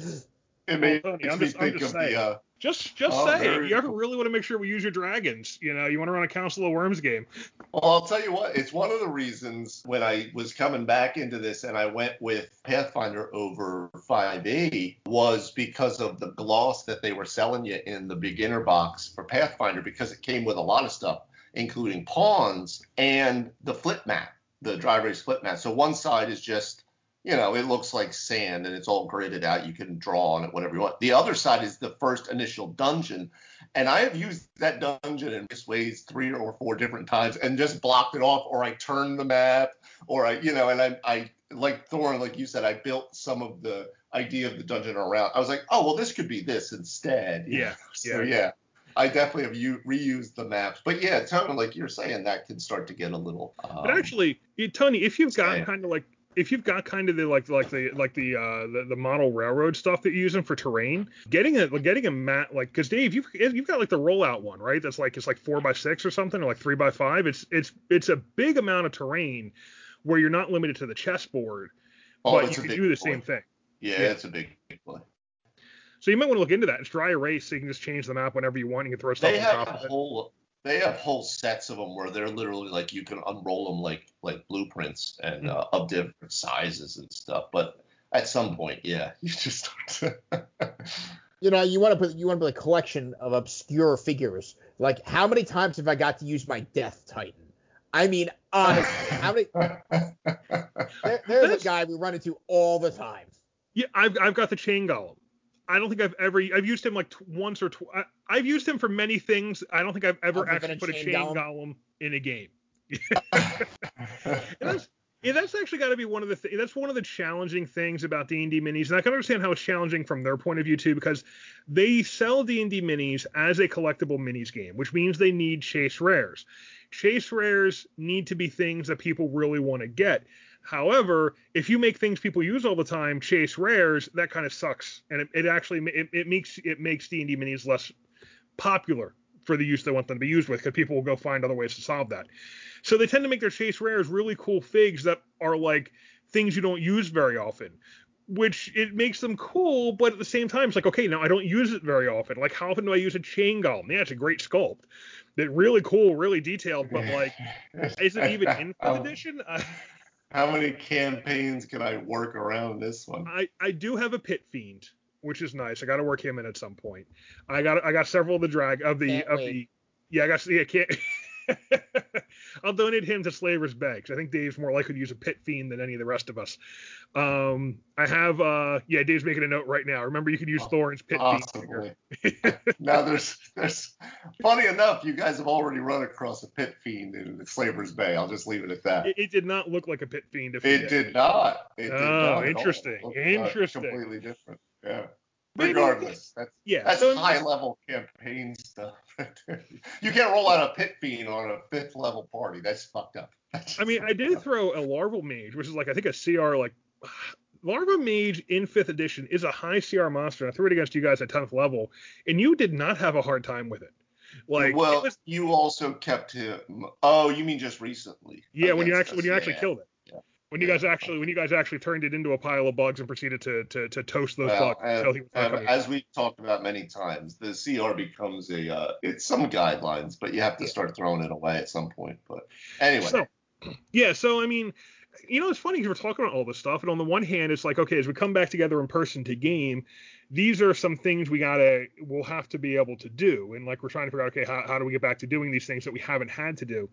It makes Tony, I'm me just- I'm think just of the. Uh, Just just Oh, say You ever really want to make sure we use your dragons? You know, you want to run a Council of Wyrms game. well, I'll tell you what. It's one of the reasons when I was coming back into this and I went with Pathfinder over 5e was because of the gloss that they were selling you in the beginner box for Pathfinder because it came with a lot of stuff, including pawns and the flip map, the dry erase flip map. So one side is just you know, it looks like sand and it's all gridded out. You can draw on it whatever you want. The other side is the first initial dungeon. And I have used that dungeon in various ways three or four different times and just blocked it off, or I turned the map, or I, you know, and I, I like Thorn, like you said, I built some of the idea of the dungeon around. I was like, oh, well, this could be this instead. Yeah. So, yeah. yeah. I definitely have u- reused the maps. But yeah, Tony, like you're saying, that can start to get a little. Um, But actually, Tony, if you've got kind of like if you've got kind of the like like the like the uh the, the model railroad stuff that you're using for terrain, getting a getting a mat like because Dave, you've you've got like the rollout one, right? That's like it's like four by six or something, or like three by five. It's it's it's a big amount of terrain where you're not limited to the chessboard, oh, but you can do the same thing. Yeah, Yeah. it's a big, big play. So you might want to look into that. It's dry erase, so you can just change the map whenever you want. You can throw stuff They on top of it. whole they have whole sets of them where they're literally like you can unroll them like like blueprints and Mhm. uh, of different sizes and stuff. But at some point, yeah, you just start to. You know, you want to put you want to put a collection of obscure figures. Like, how many times have I got to use my Death Titan? I mean, honestly, how many? There, there's That's- a guy we run into all the time. Yeah, I've I've got the chain golem. I don't think I've ever I've used him like tw- once or twice. I've used him for many things. I don't think I've ever Other than actually a put a chain chain golem? golem in a game. And that's, yeah, that's actually got to be one of the th- that's one of the challenging things about D&D minis, and I can understand how it's challenging from their point of view too, because they sell D&D minis as a collectible minis game, which means they need chase rares. Chase rares need to be things that people really want to get. However, if you make things people use all the time, chase rares, that kind of sucks, and it, it actually it, it makes it makes D&D minis less popular for the use they want them to be used with, because people will go find other ways to solve that. So they tend to make their chase rares really cool figs that are like things you don't use very often, which it makes them cool, but at the same time, it's like, okay, now I don't use it very often. Like, how often do I use a chain golem? Yeah, it's a great sculpt. That really cool, really detailed, but like, is it even in fifth um, edition? I, How many campaigns can I work around this one? I I do have a pit fiend, which is nice. I got to work him in at some point. I got I got several of the drag of the Can't of wait. the yeah I got yeah can't. I'll donate him to Slaver's Bay 'cause I think Dave's more likely to use a pit fiend than any of the rest of us. Um, I have uh yeah Dave's making a note right now. Remember you can use Oh, Thorin's pit fiend. Now there's there's funny enough, you guys have already run across a pit fiend in Slaver's Bay. I'll just leave it at that. It, it did not look like a pit fiend. If It did not. It did Oh, not interesting. Uh, Interesting. completely different. Yeah. Regardless, that's Yeah, that's so- high level campaign stuff. you can't roll out a pit fiend on a fifth level party. That's fucked up. That's I mean, I did throw a larva mage, which is like I think a CR like larva mage in fifth edition is a high CR monster. And I threw it against you guys at tenth level, and you did not have a hard time with it. Like well, was, you also kept him. Oh, you mean just recently? yeah, when you actually when us, you actually yeah. killed it. When you guys actually when you guys actually turned it into a pile of bugs and proceeded to to, to toast those Well, bugs and- until he was and as we've talked about many times, the CR becomes a uh, it's some guidelines, but you have to Yeah. start throwing it away at some point. But anyway, So, yeah, so I mean, you know, it's funny 'cause we're talking about all this stuff, and on the one hand, it's like, okay, as we come back together in person to game, these are some things we gotta, we'll have to be able to do, and like we're trying to figure out, okay, how, how do we get back to doing these things that we haven't had to do?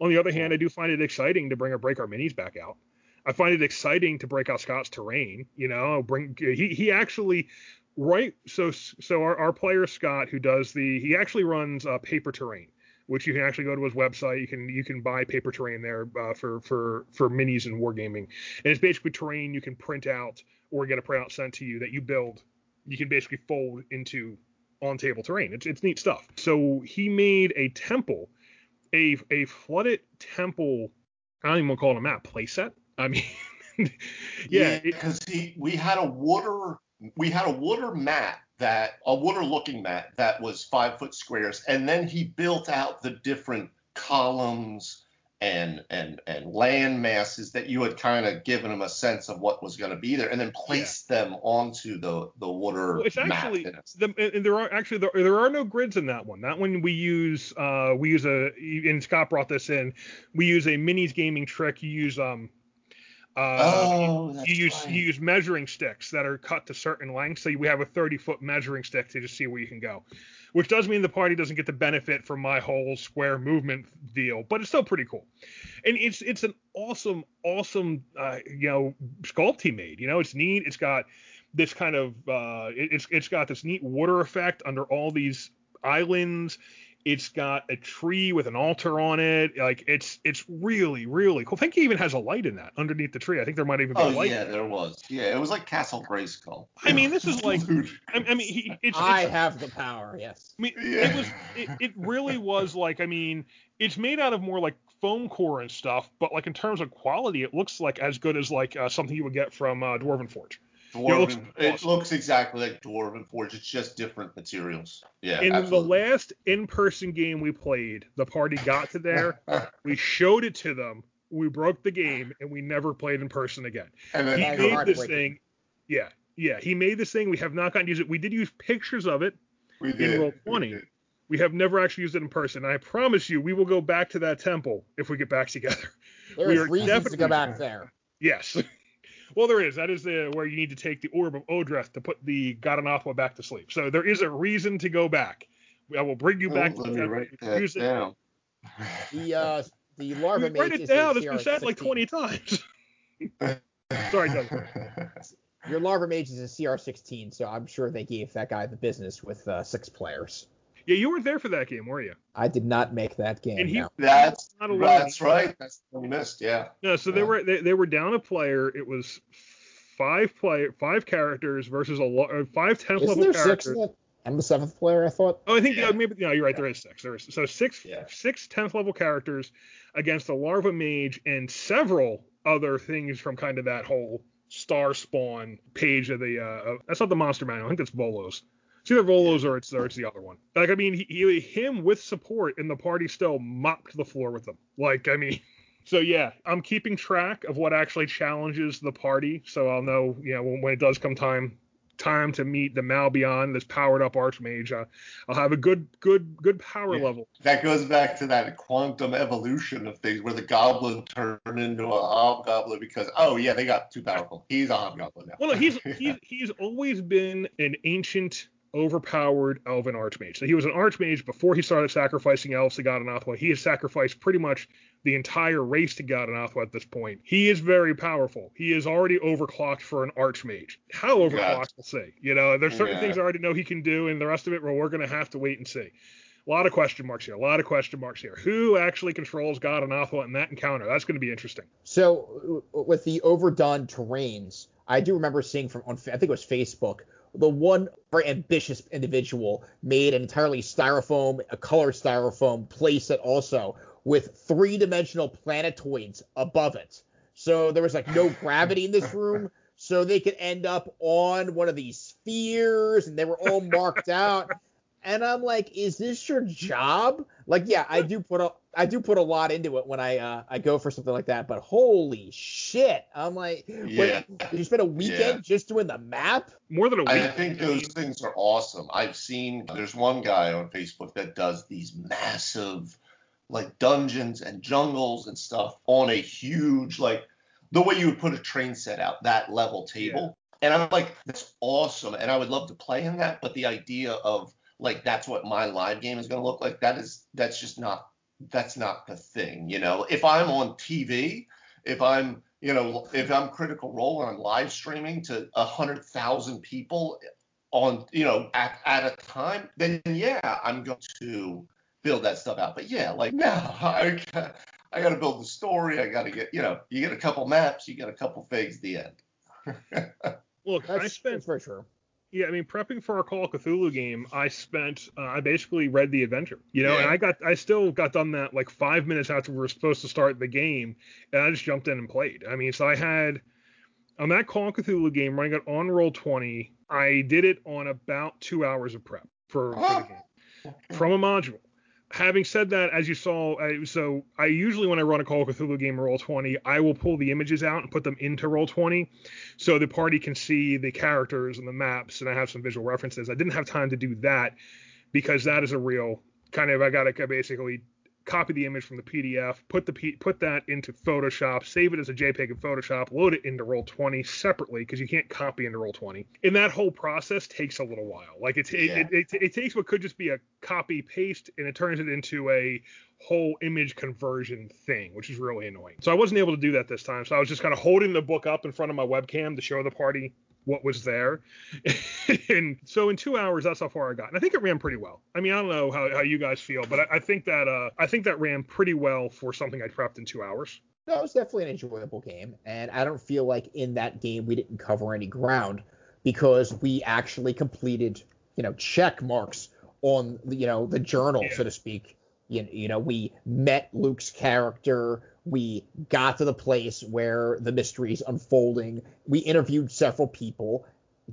On the other hand, I do find it exciting to bring or break our minis back out. I find it exciting to break out Scott's terrain. You know, bring he he actually right so so our, our player Scott who does the he actually runs uh, paper terrain which you can actually go to his website. You can you can buy paper terrain there uh, for for for minis and wargaming, and it's basically terrain you can print out or get a printout sent to you that you build. You can basically fold into on table terrain. It's it's neat stuff. So he made a temple, a a flooded temple. I don't even want to call it a map playset. I mean, yeah, because he we had a water we had a water mat that a water looking mat that was five foot squares, and then he built out the different columns and and and land masses that you had kind of given them a sense of what was going to be there, and then placed yeah. them onto the the water. Well, it's actually the, and there are actually there, there are no grids in that one. That one we use uh we use a and Scott brought this in. We use a minis gaming trick. You use um uh, oh, you, you use you use measuring sticks that are cut to certain lengths. So we have a 30 foot measuring stick to just see where you can go, which does mean the party doesn't get the benefit from my whole square movement deal, but it's still pretty cool. And it's it's an awesome awesome uh, you know sculpt he made. You know, it's neat. It's got this kind of uh, it, it's it's got this neat water effect under all these islands it's got a tree with an altar on it. Like it's it's really really cool. I think he even has a light in that underneath the tree. I think there might even be oh, a light. yeah, there was. Yeah, it was like Castle Grayskull. I mean, this is like. I, I, mean, he, it's, I have the power. Yes. I mean, yeah. it was. It, it really was like. I mean, it's made out of more like foam core and stuff, but like in terms of quality, it looks like as good as like uh, something you would get from uh, Dwarven Forge. Dwarven, it, looks, it looks, exactly like Dwarven Forge. It's just different materials. Yeah. In absolutely. the last in-person game we played, the party got to there. we showed it to them. We broke the game, and we never played in person again. And then he made this thing. Yeah, yeah. He made this thing. We have not gotten to use it. We did use pictures of it we in did. Roll Twenty. We, we, have never actually used it in person. I promise you, we will go back to that temple if we get back together. There's reasons to go back there. Yes. Well, there is. That is the where you need to take the orb of Odreth to put the God back to sleep. So there is a reason to go back. I will bring you back. Oh, to let me write that down. The uh, the larva mage write it down. It's been said like 20 times. Sorry, Doug. Your larva mage is a CR16, so I'm sure they gave that guy the business with uh, six players. Yeah, you weren't there for that game, were you? I did not make that game. And he, no. That's not alone. That's right. That's what we missed. Yeah. No, so yeah. they were they, they were down a player. It was five player five characters versus a lo- uh, five tenth Isn't level there characters. Six I'm the seventh player. I thought. Oh, I think yeah. maybe no, you're right. Yeah. There is six. There is so six yeah. six tenth level characters against a larva mage and several other things from kind of that whole star spawn page of the uh, that's not the monster manual. I think that's Volos. It's either Volos or it's or it's the other one. Like I mean, he, he, him with support and the party still mopped the floor with them. Like I mean, so yeah, I'm keeping track of what actually challenges the party, so I'll know you know when, when it does come time time to meet the Malbion, this powered up Archmage. Uh, I'll have a good good good power yeah. level. That goes back to that quantum evolution of things where the Goblin turned into a Hobgoblin because oh yeah they got too powerful. He's a Hobgoblin now. Well, no, he's he's he's always been an ancient overpowered elven archmage. So he was an archmage before he started sacrificing elves to God Anathwa. He has sacrificed pretty much the entire race to God Anathwa at this point. He is very powerful. He is already overclocked for an archmage. How overclocked, we'll see. You know, there's certain yeah. things I already know he can do, and the rest of it, well, we're going to have to wait and see. A lot of question marks here. A lot of question marks here. Who actually controls God Anathwa in that encounter? That's going to be interesting. So, with the overdone terrains, I do remember seeing from on I think it was Facebook the one very ambitious individual made an entirely styrofoam, a color styrofoam playset also with three dimensional planetoids above it. So there was like no gravity in this room. So they could end up on one of these spheres and they were all marked out and I'm like, is this your job? Like, yeah, I do put a I do put a lot into it when I uh, I go for something like that, but holy shit, I'm like, yeah. wait, you spend a weekend yeah. just doing the map? More than a week. I think those things are awesome. I've seen there's one guy on Facebook that does these massive like dungeons and jungles and stuff on a huge like the way you would put a train set out that level table. Yeah. And I'm like, that's awesome. And I would love to play in that, but the idea of like that's what my live game is going to look like that is that's just not that's not the thing you know if i'm on tv if i'm you know, if I'm Critical Role and I'm live streaming to a hundred thousand people on, you know, at, at a time, then yeah, I'm going to build that stuff out. But yeah, like no, I got, I got to build the story. I got to get, you know, you get a couple maps, you get a couple figs, at the end. Look, That's, I spent that's very true. Yeah, I mean, prepping for our Call of Cthulhu game, I spent, uh, I basically read the adventure, you know, and I got, I still got done that like five minutes after we were supposed to start the game, and I just jumped in and played. I mean, so I had, on that Call of Cthulhu game, running it on roll 20, I did it on about two hours of prep for, for the game from a module. Having said that, as you saw, I, so I usually when I run a Call of Cthulhu game roll 20, I will pull the images out and put them into roll 20, so the party can see the characters and the maps, and I have some visual references. I didn't have time to do that because that is a real kind of I got to basically copy the image from the PDF, put the P, put that into Photoshop, save it as a JPEG in Photoshop, load it into Roll20 separately because you can't copy into Roll20. And that whole process takes a little while. Like it, Yeah. it, it, it, it takes what could just be a copy paste and it turns it into a whole image conversion thing, which is really annoying. So I wasn't able to do that this time. So I was just kind of holding the book up in front of my webcam to show the party what was there. and so in two hours, that's how far I got. And I think it ran pretty well. I mean, I don't know how, how you guys feel, but I, I think that uh, I think that ran pretty well for something I prepped in two hours. No, it was definitely an enjoyable game, and I don't feel like in that game we didn't cover any ground because we actually completed, you know, check marks on you know the journal, Yeah. so to speak. You, you know, we met Luke's character. We got to the place where the mystery is unfolding. We interviewed several people,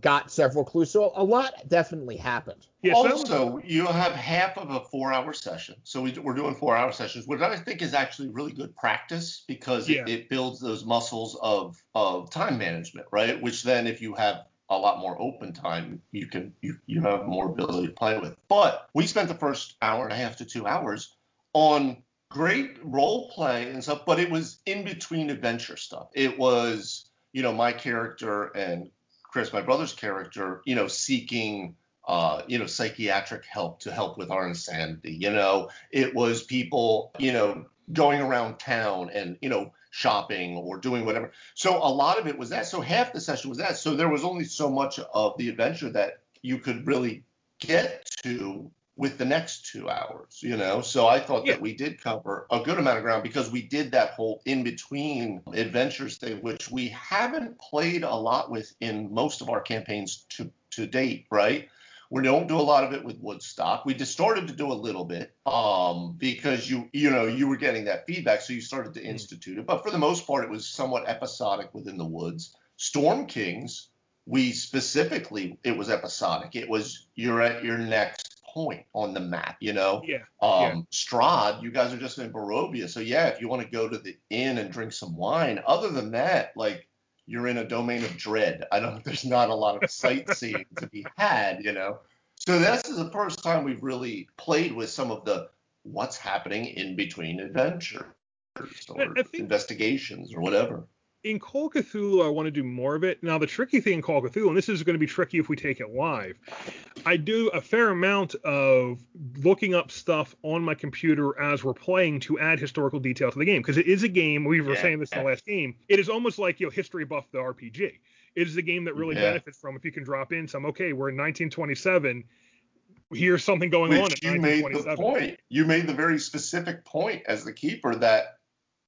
got several clues. So a lot definitely happened. Yeah, so that was- also, you have half of a four-hour session. So we, we're doing four-hour sessions, which I think is actually really good practice because Yeah. it, it builds those muscles of of time management, right? Which then, if you have a lot more open time, you can you you have more ability to play with. But we spent the first hour and a half to two hours on great role play and stuff, but it was in between adventure stuff. It was, you know, my character and Chris, my brother's character, you know, seeking uh, you know, psychiatric help to help with our insanity. You know, it was people, you know, going around town and, you know, shopping or doing whatever. So a lot of it was that. So half the session was that. So there was only so much of the adventure that you could really get to with the next two hours, you know. So I thought Yeah. that we did cover a good amount of ground because we did that whole in between adventures thing, which we haven't played a lot with in most of our campaigns to to date, right? We don't do a lot of it with Woodstock. We just started to do a little bit um, because you you know you were getting that feedback, so you started to institute it. But for the most part, it was somewhat episodic within the woods. Storm Kings, we specifically it was episodic. It was you're at your next point on the map, you know. Yeah. Um, Yeah. Strahd, you guys are just in Barovia, so yeah, if you want to go to the inn and drink some wine, other than that, like you're in a domain of dread. I don't. There's not a lot of sightseeing to be had, you know. So this is the first time we've really played with some of the what's happening in between adventures or think- investigations or whatever. In Call of Cthulhu, I want to do more of it. Now, the tricky thing in Call of Cthulhu, and this is going to be tricky if we take it live, I do a fair amount of looking up stuff on my computer as we're playing to add historical detail to the game because it is a game. We were Yeah. saying this in the last game. It is almost like you know history buff the RPG. It is a game that really Yeah. benefits from if you can drop in some. Okay, we're in 1927. Here's something going on Which in you made the 1927. point. You made the very specific point as the keeper that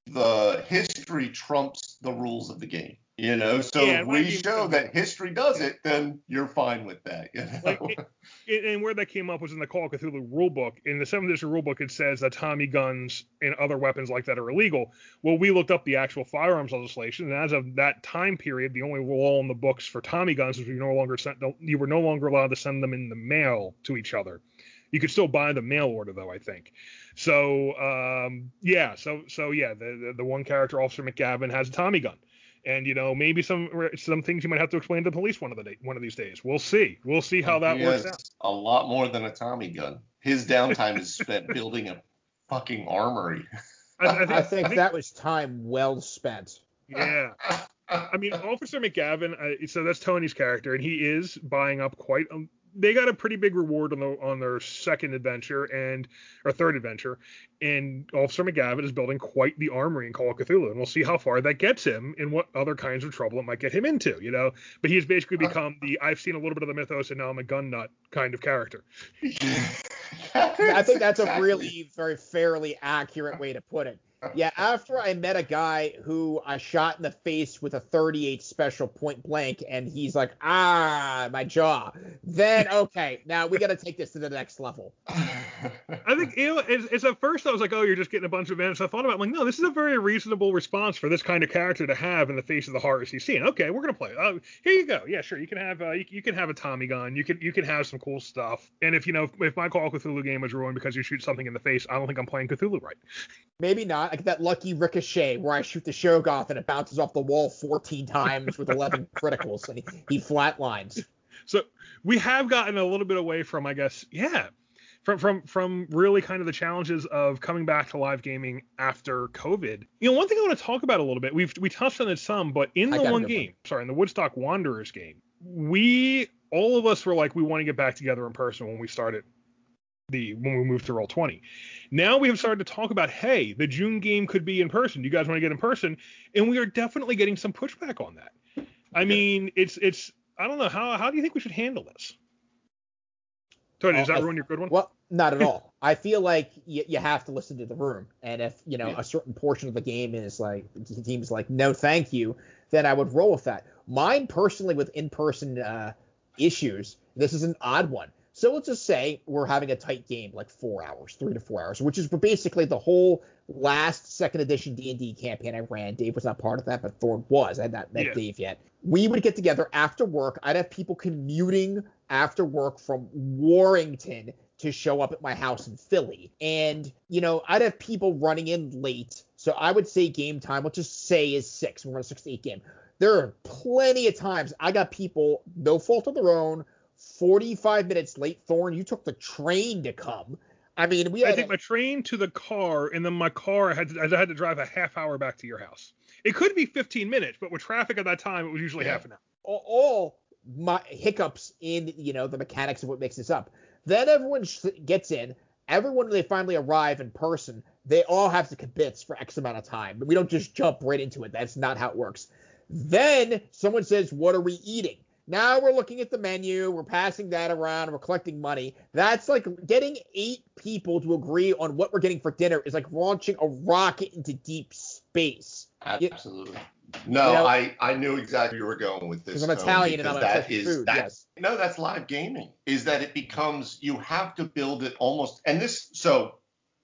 the history trumps the rules of the game. You know, so Yeah, if we show that history does it, then you're fine with that. You know? Like, it- and and where that came up was in the Call of Cthulhu rulebook. In the seventh edition rulebook, it says that Tommy guns and other weapons like that are illegal. Well, we looked up the actual firearms legislation, and as of that time period, the only law in the books for Tommy guns was you no longer sent, you were no longer allowed to send them in the mail to each other. You could still buy the mail order though, I think. So um, yeah, so so yeah, the, the the one character, Officer McGavin, has a Tommy gun. And you know maybe some some things you might have to explain to the police one of the day, one of these days. We'll see. We'll see how that he works has out. a lot more than a Tommy gun. His downtime is spent building a fucking armory. I, I think, I think that was time well spent. yeah. I mean, Officer McGavin. Uh, so that's Tony's character, and he is buying up quite a they got a pretty big reward on the on their second adventure and or third adventure, and Officer McGavin is building quite the armory in Call of Cthulhu, and we'll see how far that gets him and what other kinds of trouble it might get him into, you know. But he's basically uh, become the I've seen a little bit of the mythos and now I'm a gun nut kind of character. I think that's a really very fairly accurate way to put it. Yeah, after I met a guy who I shot in the face with a 38 special point blank, and he's like, ah, my jaw. Then okay, now we got to take this to the next level. I think you know, it's, it's, at first I was like, oh, you're just getting a bunch of events. I thought about, it, like, no, this is a very reasonable response for this kind of character to have in the face of the horrors he's seen. Okay, we're gonna play. Uh, here you go. Yeah, sure. You can have uh, you, you, can have a Tommy gun. You can you can have some cool stuff. And if you know if my Call of Cthulhu game was ruined because you shoot something in the face, I don't think I'm playing Cthulhu right. Maybe not. Like that lucky ricochet where I shoot the Shoggoth and it bounces off the wall 14 times with 11 criticals and he, he flatlines. So we have gotten a little bit away from, I guess, yeah, from from from really kind of the challenges of coming back to live gaming after COVID. You know, one thing I want to talk about a little bit. We've we touched on it some, but in the one game, one. sorry, in the Woodstock Wanderers game, we all of us were like, we want to get back together in person when we started the when we moved to roll 20 now we have started to talk about hey the june game could be in person you guys want to get in person and we are definitely getting some pushback on that i mean it's it's i don't know how how do you think we should handle this Tony, does that ruin your good one? Well, not at all. I feel like you, you have to listen to the room, and if you know yeah. a certain portion of the game is like the team's like no, thank you, then I would roll with that. Mine personally, with in-person uh, issues, this is an odd one. So let's just say we're having a tight game, like four hours, three to four hours, which is basically the whole last second edition D&D campaign I ran. Dave was not part of that, but Thor was. I had not met yeah. Dave yet. We would get together after work. I'd have people commuting after work from Warrington to show up at my house in Philly. And, you know, I'd have people running in late. So I would say game time, let's just say is six. We're on a six to eight game. There are plenty of times I got people, no fault of their own, 45 minutes late. Thorn, you took the train to come. I mean, we. I take my train to the car, and then my car I had to, I had to drive a half hour back to your house. It could be 15 minutes, but with traffic at that time, it was usually yeah. half an hour. All, all my hiccups in you know the mechanics of what makes this up. Then everyone gets in. Everyone, when they finally arrive in person, they all have to commit for X amount of time. But we don't just jump right into it. That's not how it works. Then someone says, "What are we eating?" Now we're looking at the menu, we're passing that around, we're collecting money. That's like getting eight people to agree on what we're getting for dinner is like launching a rocket into deep space. Absolutely. No, you know, I, I knew exactly where you were going with this. I'm Italian and I'm that is, food. That, yes. No, that's live gaming. Is that it becomes you have to build it almost and this so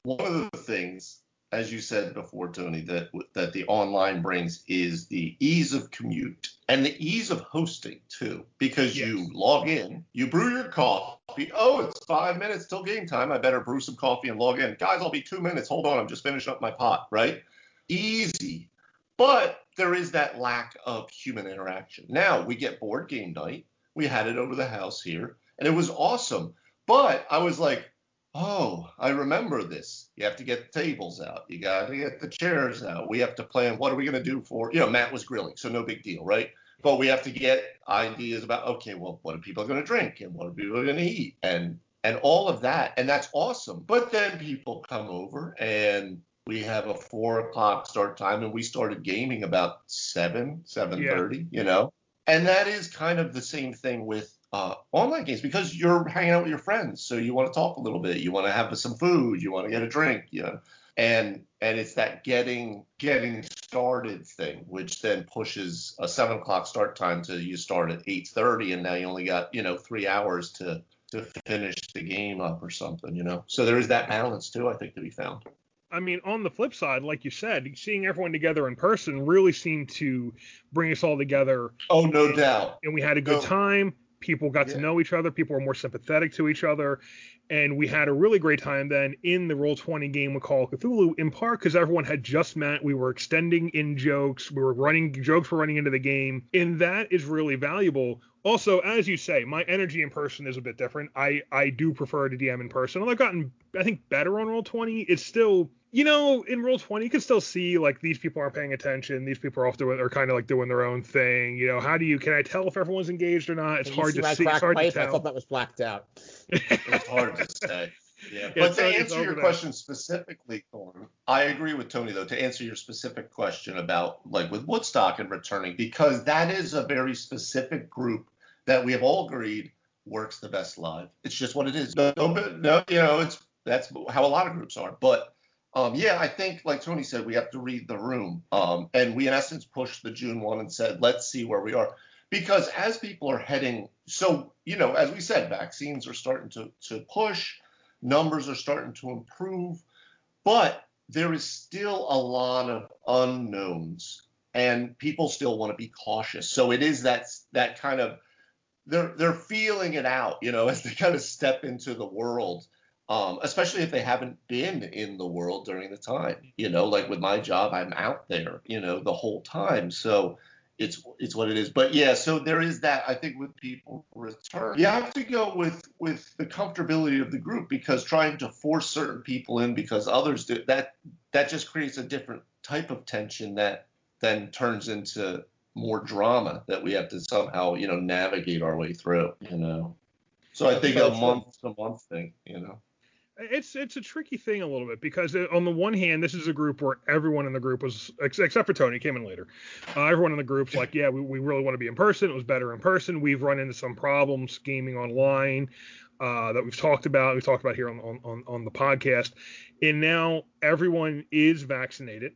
one of the things as you said before, Tony, that that the online brings is the ease of commute and the ease of hosting too, because yes. you log in, you brew your coffee. Oh, it's five minutes till game time. I better brew some coffee and log in. Guys, I'll be two minutes. Hold on, I'm just finishing up my pot. Right? Easy, but there is that lack of human interaction. Now we get board game night. We had it over the house here, and it was awesome. But I was like, oh, I remember this. You have to get the tables out. You got to get the chairs out. We have to plan what are we going to do for, you know, Matt was grilling, so no big deal, right? But we have to get ideas about, okay, well, what are people going to drink and what are people going to eat and and all of that. And that's awesome. But then people come over and we have a four o'clock start time and we started gaming about seven, seven thirty, yeah. you know. And that is kind of the same thing with uh, online games because you're hanging out with your friends, so you want to talk a little bit, you want to have some food, you want to get a drink, you know, and and it's that getting getting started thing, which then pushes a seven o'clock start time to you start at eight thirty, and now you only got you know three hours to to finish the game up or something, you know. So there is that balance too, I think, to be found. I mean, on the flip side, like you said, seeing everyone together in person really seemed to bring us all together. Oh, no doubt. And we had a good no. time. People got yeah. to know each other. People were more sympathetic to each other. And we had a really great time then in the Roll20 game with Call of Cthulhu, in part because everyone had just met. We were extending in jokes. We were running, jokes were running into the game. And that is really valuable. Also, as you say, my energy in person is a bit different. I, I do prefer to DM in person. And I've gotten, I think, better on Roll20. It's still you know, in roll twenty, you can still see like these people aren't paying attention. These people are off doing, are kind of like doing their own thing. You know, how do you? Can I tell if everyone's engaged or not? It's Can hard see to my see. It's crack hard to tell. I thought that was blacked out. It's hard to say. Yeah, Yeah, but it's to all- answer your good. question specifically, Thorne, I agree with Tony though. To answer your specific question about like with Woodstock and returning, because that is a very specific group that we have all agreed works the best live. It's just what it is. No, no, no you know, it's that's how a lot of groups are. But um, yeah, I think like Tony said, we have to read the room. Um, and we in essence pushed the June one and said, let's see where we are. Because as people are heading, so you know, as we said, vaccines are starting to to push numbers are starting to improve, but there is still a lot of unknowns, and people still want to be cautious. So it is that that kind of they're they're feeling it out, you know, as they kind of step into the world. Um, especially if they haven't been in the world during the time, you know, like with my job, I'm out there, you know, the whole time. So it's it's what it is. But yeah, so there is that. I think with people return, you have to go with with the comfortability of the group because trying to force certain people in because others do that that just creates a different type of tension that then turns into more drama that we have to somehow you know navigate our way through. You know. So I think a month to month thing. You know. It's it's a tricky thing a little bit because uh, on the one hand, this is a group where everyone in the group was except for Tony came in later. Uh, everyone in the group's like, yeah, we, we really want to be in person. It was better in person. We've run into some problems gaming online uh, that we've talked about. We talked about here on on on the podcast, and now everyone is vaccinated,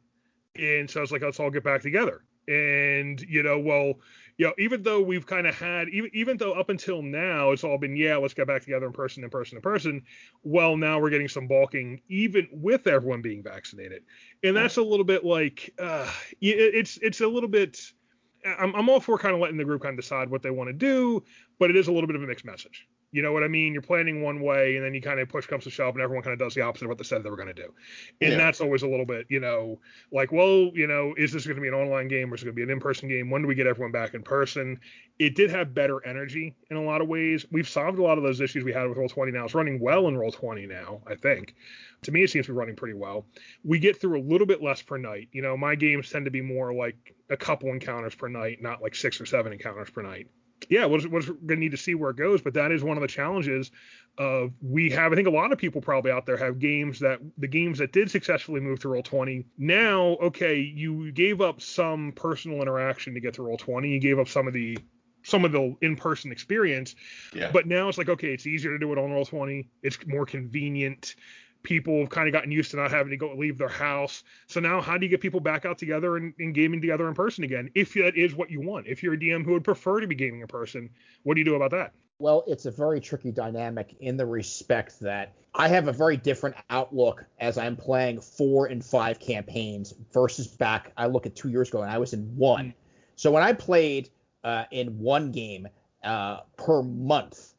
and so it's like let's all get back together. And you know, well, you know, even though we've kind of had, even even though up until now it's all been, yeah, let's get back together in person, in person, in person. Well, now we're getting some balking, even with everyone being vaccinated, and that's a little bit like, uh, it's it's a little bit. I'm I'm all for kind of letting the group kind of decide what they want to do, but it is a little bit of a mixed message. You know what I mean? You're planning one way, and then you kind of push comes to shove, and everyone kind of does the opposite of what they said they were going to do. And Yeah. that's always a little bit, you know, like, well, you know, is this going to be an online game or is it going to be an in-person game? When do we get everyone back in person? It did have better energy in a lot of ways. We've solved a lot of those issues we had with Roll20 now. It's running well in Roll20 now, I think. To me, it seems to be running pretty well. We get through a little bit less per night. You know, my games tend to be more like a couple encounters per night, not like six or seven encounters per night yeah, we're, we're going to need to see where it goes. But that is one of the challenges of we have. I think a lot of people probably out there have games that the games that did successfully move to roll 20. Now, okay, you gave up some personal interaction to get to roll 20. You gave up some of the some of the in-person experience. Yeah. But now it's like, okay, it's easier to do it on roll 20. It's more convenient. People have kind of gotten used to not having to go leave their house. So now, how do you get people back out together and, and gaming together in person again? If that is what you want. If you're a DM who would prefer to be gaming in person, what do you do about that? Well, it's a very tricky dynamic in the respect that I have a very different outlook as I'm playing four and five campaigns versus back. I look at two years ago and I was in one. So when I played uh, in one game uh, per month,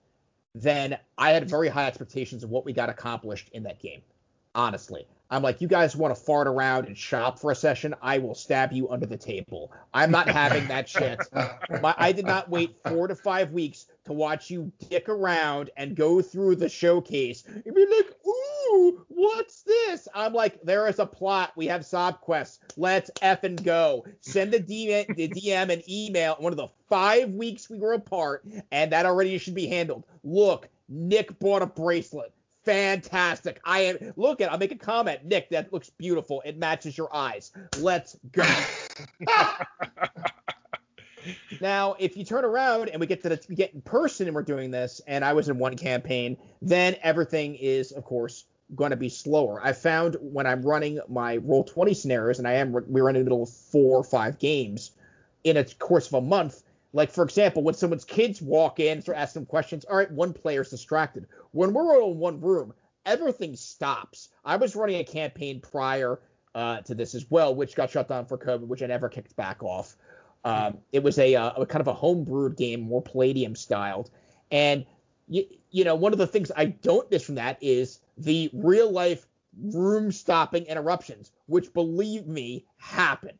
then I had very high expectations of what we got accomplished in that game. Honestly, I'm like, you guys want to fart around and shop for a session? I will stab you under the table. I'm not having that shit. My, I did not wait four to five weeks to watch you dick around and go through the showcase and be like, ooh, what's this? I'm like, there is a plot. We have sob quests. Let's f and go. Send the DM, the DM an email one of the five weeks we were apart, and that already should be handled. Look, Nick bought a bracelet. Fantastic. I am look at I'll make a comment. Nick, that looks beautiful. It matches your eyes. Let's go. Now, if you turn around and we get to the, we get in person and we're doing this, and I was in one campaign, then everything is, of course, going to be slower. I found when I'm running my roll 20 scenarios, and I am we're in the middle of four or five games in a course of a month. Like for example, when someone's kids walk in, start asking them questions. All right, one player's distracted. When we're all in one room, everything stops. I was running a campaign prior uh, to this as well, which got shut down for COVID, which I never kicked back off. Um, it was a, uh, a kind of a homebrewed game, more Palladium styled, and you, you know one of the things I don't miss from that is the real life room stopping interruptions, which believe me happen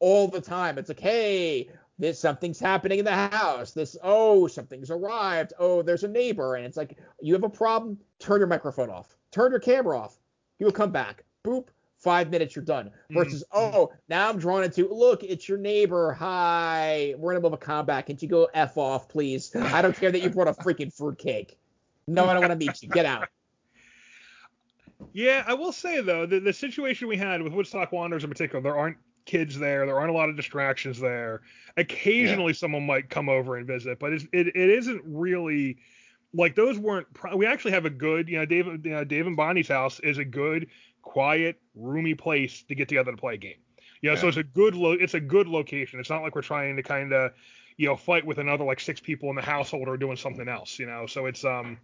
all the time. It's like, hey, this something's happening in the house. This oh something's arrived. Oh, there's a neighbor, and it's like you have a problem. Turn your microphone off. Turn your camera off. He will come back. Boop. five minutes you're done. Versus, Mhm. oh, now I'm drawn into look, it's your neighbor. Hi, we're in the middle of a combat. Can't you go f off, please? I don't care that you brought a freaking fruitcake. No, I don't want to meet you. Get out. Yeah, I will say though, the, the situation we had with Woodstock Wanderers in particular, there aren't kids there, there aren't a lot of distractions there. Occasionally, someone might come over and visit, but it's, it it isn't really like those weren't. Pro- we actually have a good, you know, Dave, you know, Dave and Bonnie's house is a good, quiet, roomy place to get together to play a game. You know, so it's a good lo- it's a good location. It's not like we're trying to kind of you know fight with another like six people in the household or doing something else. You know, so it's um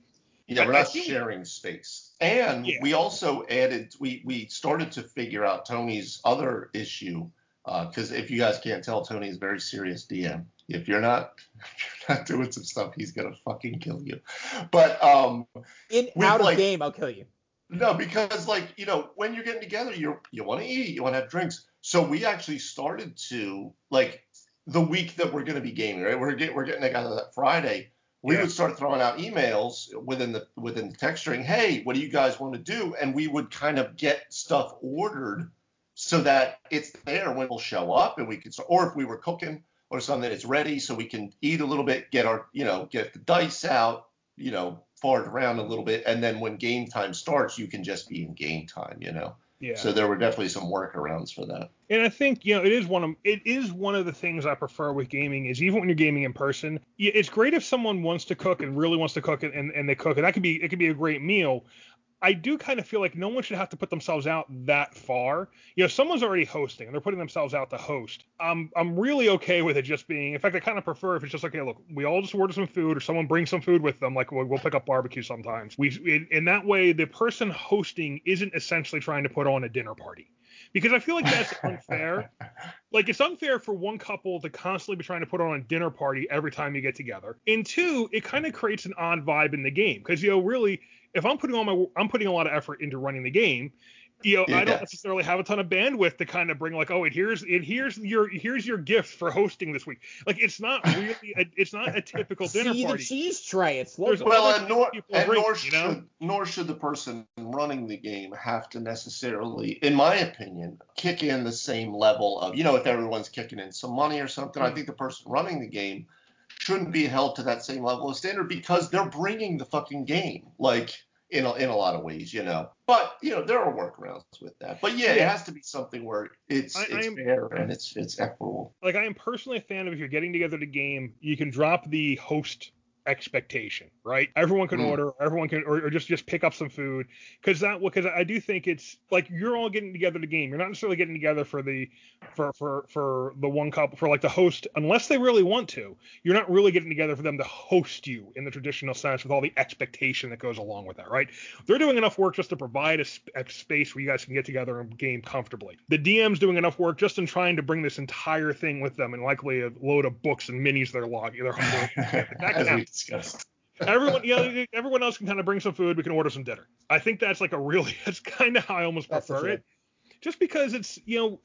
Yeah, we're I- I not sharing space. And Yeah. we also added, we we started to figure out Tony's other issue because if you guys can't tell, Tony is a very serious DM. If you're not, if you're not doing some stuff, he's gonna fucking kill you. But um, In out of like- game, I'll kill you. no, because like you know, when you're getting together, you you want to eat, you want to have drinks. So we actually started to like the week that we're going to be gaming, right? We're get, we're getting together that Friday. We Yeah. would start throwing out emails within the within the text string. Hey, what do you guys want to do? And we would kind of get stuff ordered so that it's there when we'll show up, and we could. Or if we were cooking or something, it's ready, so we can eat a little bit, get our you know get the dice out, you know, fart around a little bit, and then when game time starts, you can just be in game time, you know. yeah. So there were definitely some workarounds for that. And I think you know it is one of it is one of the things I prefer with gaming is even when you're gaming in person, it's great if someone wants to cook and really wants to cook and, and they cook it. That could be it could be a great meal. I do kind of feel like no one should have to put themselves out that far. You know, someone's already hosting and they're putting themselves out to host. I'm I'm really okay with it just being. In fact, I kind of prefer if it's just like, hey, look, we all just order some food or someone brings some food with them. Like we'll, we'll pick up barbecue sometimes. We in that way, the person hosting isn't essentially trying to put on a dinner party because I feel like that's unfair. Like it's unfair for one couple to constantly be trying to put on a dinner party every time you get together. And two, it kind of creates an odd vibe in the game because you know really, if I'm putting all my I'm putting a lot of effort into running the game. You know, I don't necessarily have a ton of bandwidth to kind of bring like, oh, and here's and here's your here's your gift for hosting this week. Like it's not really a, it's not a typical dinner See the party. cheese tray. It's There's lovely. Well, and nor and drink, nor you should know? nor should the person running the game have to necessarily, in my opinion, kick in the same level of you know if everyone's kicking in some money or something. I Mhm. think the person running the game shouldn't be held to that same level of standard because they're bringing the fucking game. Like. In a, in a lot of ways, you know, but you know there are workarounds with that. But yeah, it has to be something where it's I- I it's am- fair and it's it's equitable. like I am personally a fan of if you're getting together to game, you can drop the host expectation, right? Everyone can Mm. order, everyone can, or, or just just pick up some food, because that because I do think it's like you're all getting together to game. You're not necessarily getting together for the for for for the one couple for like the host, unless they really want to. You're not really getting together for them to host you in the traditional sense with all the expectation that goes along with that, right? They're doing enough work just to provide a, a space where you guys can get together and game comfortably. The DM's doing enough work just in trying to bring this entire thing with them and likely a load of books and minis they're logging. They're, that As we counts. Discussed. everyone, yeah, everyone else can kind of bring some food. We can order some dinner. I think that's like a really, that's kind of how I almost That's prefer it. Just because it's, you know,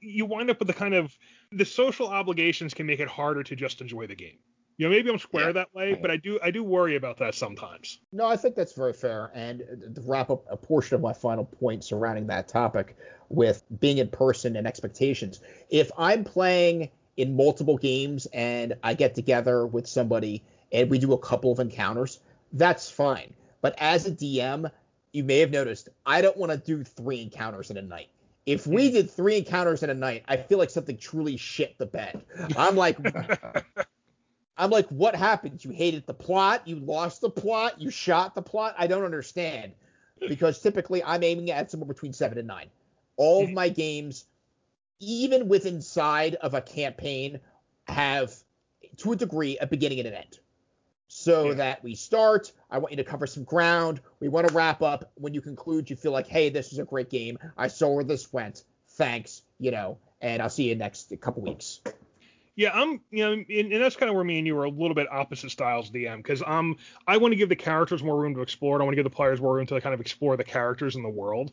you wind up with the kind of the social obligations can make it harder to just enjoy the game. You know, maybe I'm square Yeah. that way, but I do I do worry about that sometimes. No, I think that's very fair. And to wrap up a portion of my final point surrounding that topic with being in person and expectations, if I'm playing in multiple games and I get together with somebody and we do a couple of encounters, that's fine. But as a DM, you may have noticed I don't want to do three encounters in a night. If we hmm. did three encounters in a night, I feel like something truly shit the bed. I'm like, I'm like, what happened? You hated the plot? You lost the plot? You shot the plot? I don't understand. Because typically I'm aiming at somewhere between seven and nine. All of hmm. my games, even with inside of a campaign, have to a degree a beginning and an end. So Yeah. that we start, I want you to cover some ground. We want to wrap up. When you conclude, you feel like, hey, this was a great game. I saw where this went. Thanks, you know, and I'll see you next couple weeks. Yeah, I'm, you know, and, and that's kind of where me and you are a little bit opposite styles DM because um, I want to give the characters more room to explore. and I want to give the players more room to kind of explore the characters in the world,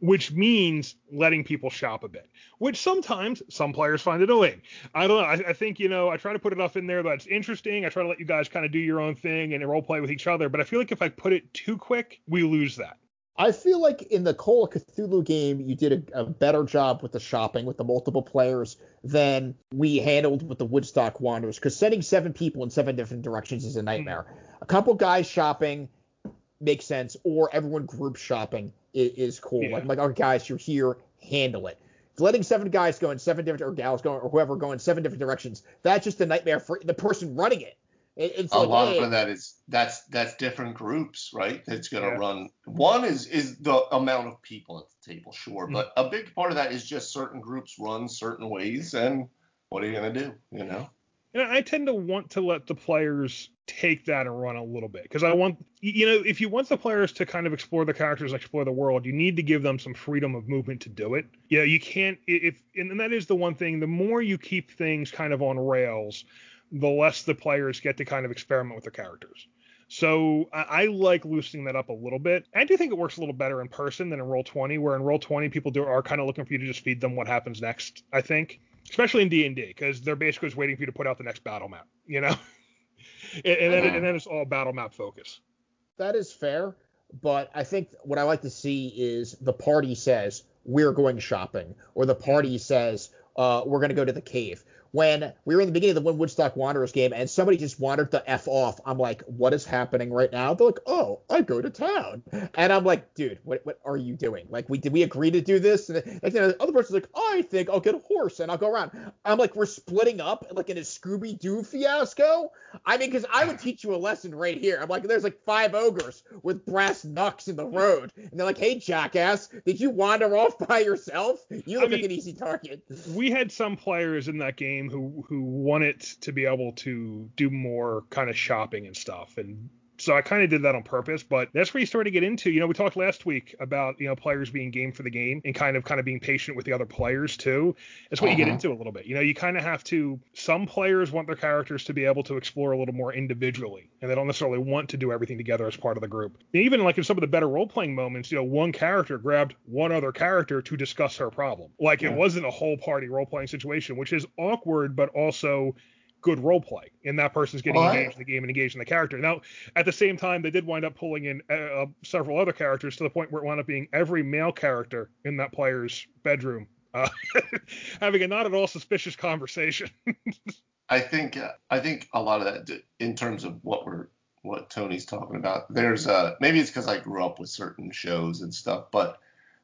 which means letting people shop a bit, which sometimes some players find annoying. I don't know. I, I think you know I try to put enough in there that's interesting. I try to let you guys kind of do your own thing and role play with each other, but I feel like if I put it too quick, we lose that. I feel like in the Call of Cthulhu game, you did a, a, better job with the shopping, with the multiple players, than we handled with the Woodstock Wanderers. Because sending seven people in seven different directions is a nightmare. Mm-hmm. A couple guys shopping makes sense, or everyone group shopping is, is cool. Yeah. Like, like, oh, guys, you're here, handle it. Letting seven guys go in seven different, or gals going, or whoever go in seven different directions, that's just a nightmare for the person running it. It's a like, lot hey, of that is that's that's different groups, right? That's going to yeah. run. One is is the amount of people at the table, sure, mm-hmm. but a big part of that is just certain groups run certain ways, and what are you going to do? You know. And I tend to want to let the players take that and run a little bit because I want, you know, if you want the players to kind of explore the characters, explore the world, you need to give them some freedom of movement to do it. You know, you can't if, and that is the one thing. The more you keep things kind of on rails, the less the players get to kind of experiment with their characters. So I, I, like loosening that up a little bit. I do think it works a little better in person than in Roll 20, where in Roll 20 people do are kind of looking for you to just feed them what happens next. I think, especially in D and D, because they're basically just waiting for you to put out the next battle map. You know, and, and, then, and then it's all battle map focus. That is fair, but I think what I like to see is the party says we're going shopping, or the party says uh, we're going to go to the cave when we were in the beginning of the Woodstock Wanderers game and somebody just wandered the F off. I'm like, what is happening right now? They're like, oh, I go to town. And I'm like, dude, what, what are you doing? Like, we did we agree to do this? And like, the other person's like, I think I'll get a horse and I'll go around. I'm like, we're splitting up like in a Scooby Doo fiasco. I mean, because I would teach you a lesson right here. I'm like, there's like five ogres with brass knucks in the road. And they're like, hey, jackass, did you wander off by yourself? You look I mean, like an easy target. We had some players in that game who who want it to be able to do more kind of shopping and stuff and so I kind of did that on purpose, but that's where you start to get into. You know, we talked last week about you know players being game for the game and kind of kind of being patient with the other players too. That's what uh-huh. you get uh-huh. into a little bit. You know, you kind of have to. Some players want their characters to be able to explore a little more individually, and they don't necessarily want to do everything together as part of the group. And even like in some of the better role playing moments, you know, one character grabbed one other character to discuss her problem. Like yeah. it wasn't a whole party role playing situation, which is awkward, but also good role play, and that person's getting engaged in the game and engaged in the character. Now, at the same time, they did wind up pulling in uh, uh, several other characters to the point where it wound up being every male character in that player's bedroom uh, having a not at all suspicious conversation. I think uh, I think a lot of that, in terms of what we're what Tony's talking about, there's uh maybe it's because I grew up with certain shows and stuff, but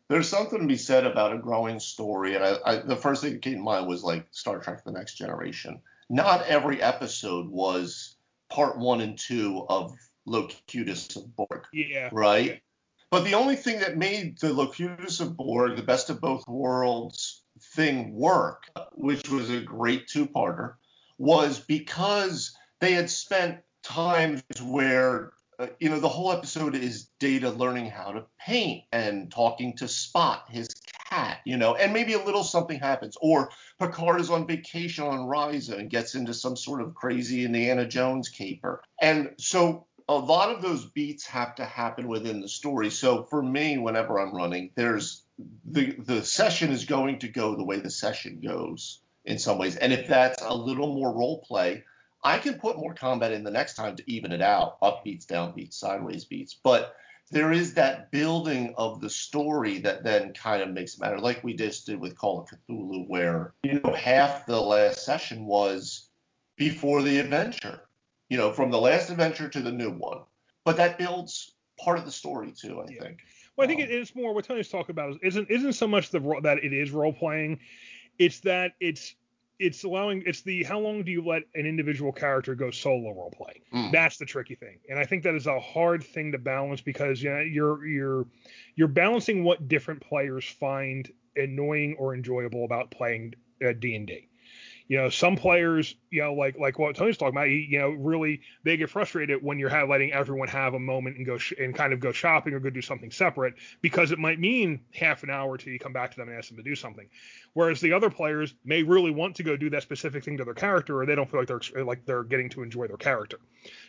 there's something to be said about a growing story. And I, I, the first thing that came to mind was like Star Trek: The Next Generation not every episode was part one and two of Locutus of Borg. Yeah. Right? But the only thing that made the Locutus of Borg, the best of both worlds thing work, which was a great two parter, was because they had spent times where uh, you know, the whole episode is Data learning how to paint and talking to Spot, his cat, you know, and maybe a little something happens. Or Picard is on vacation on Risa and gets into some sort of crazy Indiana Jones caper. And so a lot of those beats have to happen within the story. So for me, whenever I'm running, there's the the session is going to go the way the session goes in some ways. And if that's a little more role play, I can put more combat in the next time to even it out, up beats, down beats, sideways beats. But there is that building of the story that then kind of makes it matter, like we just did with Call of Cthulhu, where you know half the last session was before the adventure, you know, from the last adventure to the new one. But that builds part of the story too, I yeah. think. Well, I think um, it's more what Tony's talking about is isn't isn't so much the that it is role playing, it's that it's it's allowing it's the how long do you let an individual character go solo role play mm. that's the tricky thing. And i think that is a hard thing to balance because you know, you're you're you're balancing what different players find annoying or enjoyable about playing uh, d&d you know, some players, you know, like like what Tony's talking about, you know, really they get frustrated when you're letting everyone have a moment and go sh- and kind of go shopping or go do something separate because it might mean half an hour till you come back to them and ask them to do something. Whereas the other players may really want to go do that specific thing to their character, or they don't feel like they're like they're getting to enjoy their character.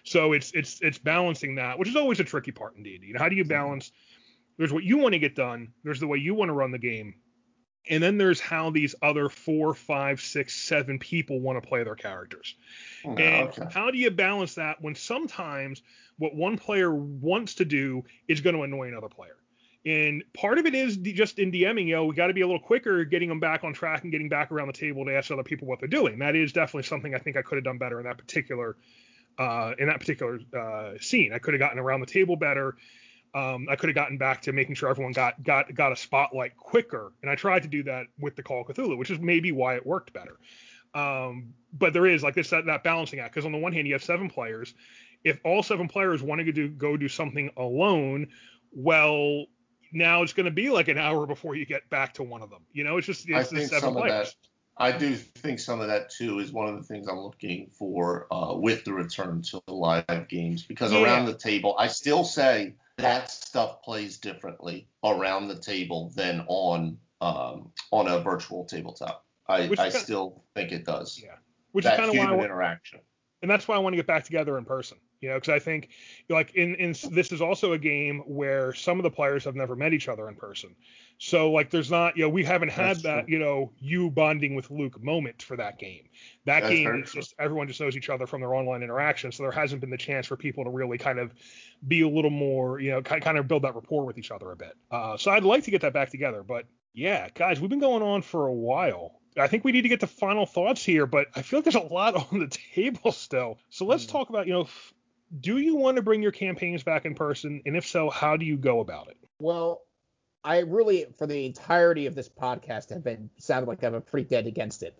So it's it's it's balancing that, which is always a tricky part in D&D. You know, how do you balance? There's what you want to get done. There's the way you want to run the game and then there's how these other four, five, six, seven people want to play their characters. Oh, and okay. how do you balance that when sometimes what one player wants to do is going to annoy another player? And part of it is just in DMing, you know, we got to be a little quicker getting them back on track and getting back around the table to ask other people what they're doing. That is definitely something I think I could have done better in that particular uh, in that particular uh, scene. I could have gotten around the table better. Um, I could have gotten back to making sure everyone got got got a spotlight quicker, and I tried to do that with the Call of Cthulhu, which is maybe why it worked better. Um, but there is like this that, that balancing act because on the one hand you have seven players. If all seven players wanting to do go do something alone, well, now it's going to be like an hour before you get back to one of them. You know, it's just it's I think seven some players. of that. I do think some of that too is one of the things I'm looking for uh, with the return to live games because Yeah. around the table, I still say that stuff plays differently around the table than on um, on a virtual tabletop. I, Which I is still think it does. Yeah. Which is that kind of why I interaction. and that's why I want to get back together in person. You know, because I think like in in this is also a game where some of the players have never met each other in person. So like there's not you know we haven't had That's that true. you know you bonding with Luke moment for that game. That That's game is just everyone just knows each other from their online interaction. So there hasn't been the chance for people to really kind of be a little more you know ki- kind of build that rapport with each other a bit. Uh, so I'd like to get that back together, but yeah, guys, we've been going on for a while. I think we need to get to final thoughts here, but I feel like there's a lot on the table still. So let's Hmm. talk about, you know, f- do you want to bring your campaigns back in person? And if so, how do you go about it? Well, I really, for the entirety of this podcast, have been sounded like I'm a pretty dead against it.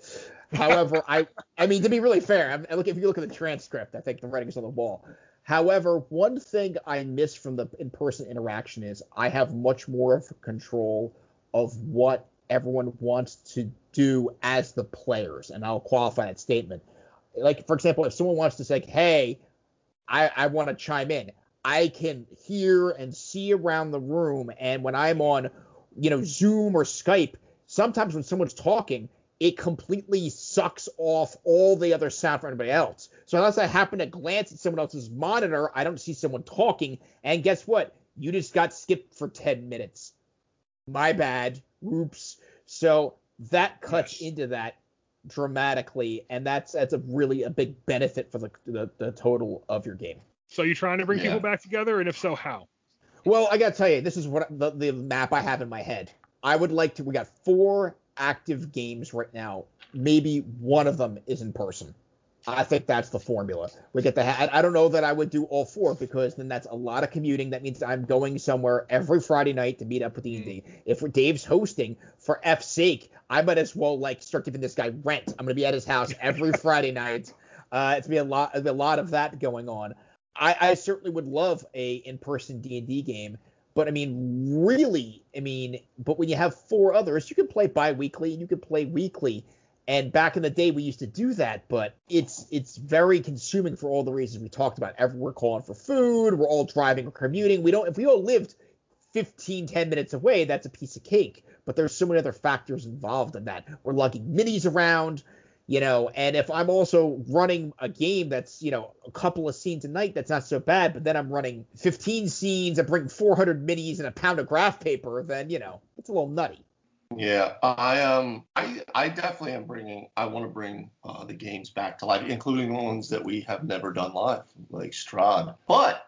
However, I, I mean, to be really fair, I'm, I look if you look at the transcript, I think the writing's on the wall. However, one thing I miss from the in-person interaction is I have much more of control of what everyone wants to do as the players, and I'll qualify that statement. Like, for example, if someone wants to say, "Hey, I, I want to chime in," I can hear and see around the room, and when I'm on, you know, Zoom or Skype, sometimes when someone's talking, it completely sucks off all the other sound for anybody else. So unless I happen to glance at someone else's monitor, I don't see someone talking. And guess what? You just got skipped for 10 minutes. My bad. Oops. So that cuts Yes. into that dramatically, and that's that's a really a big benefit for the the, the total of your game. So you're trying to bring Yeah. people back together? And if so, how? Well, I gotta tell you, this is what the, the map I have in my head. I would like to. We got four active games right now. Maybe one of them is in person. I think that's the formula. We get the. Ha- I don't know that I would do all four because then that's a lot of commuting. That means I'm going somewhere every Friday night to meet up with D&D. If Dave's hosting, for F's sake, I might as well like start giving this guy rent. I'm gonna be at his house every Friday night. Uh, it's be a lot. Be a lot of that going on. I, I certainly would love a in-person D&D game, but I mean, really, I mean, but when you have four others, you can play bi-weekly, you can play weekly, and back in the day we used to do that, but it's it's very consuming for all the reasons we talked about. We're calling for food, we're all driving or commuting. We don't if we all lived 15, 10 minutes away, that's a piece of cake. But there's so many other factors involved in that. We're lugging minis around, you know, and if I'm also running a game that's, you know, a couple of scenes a night, that's not so bad. But then I'm running 15 scenes and bring 400 minis and a pound of graph paper, then, you know, it's a little nutty. Yeah, I um, I I definitely am bringing. I want to bring uh, the games back to life, including the ones that we have never done live, like Strahd. But,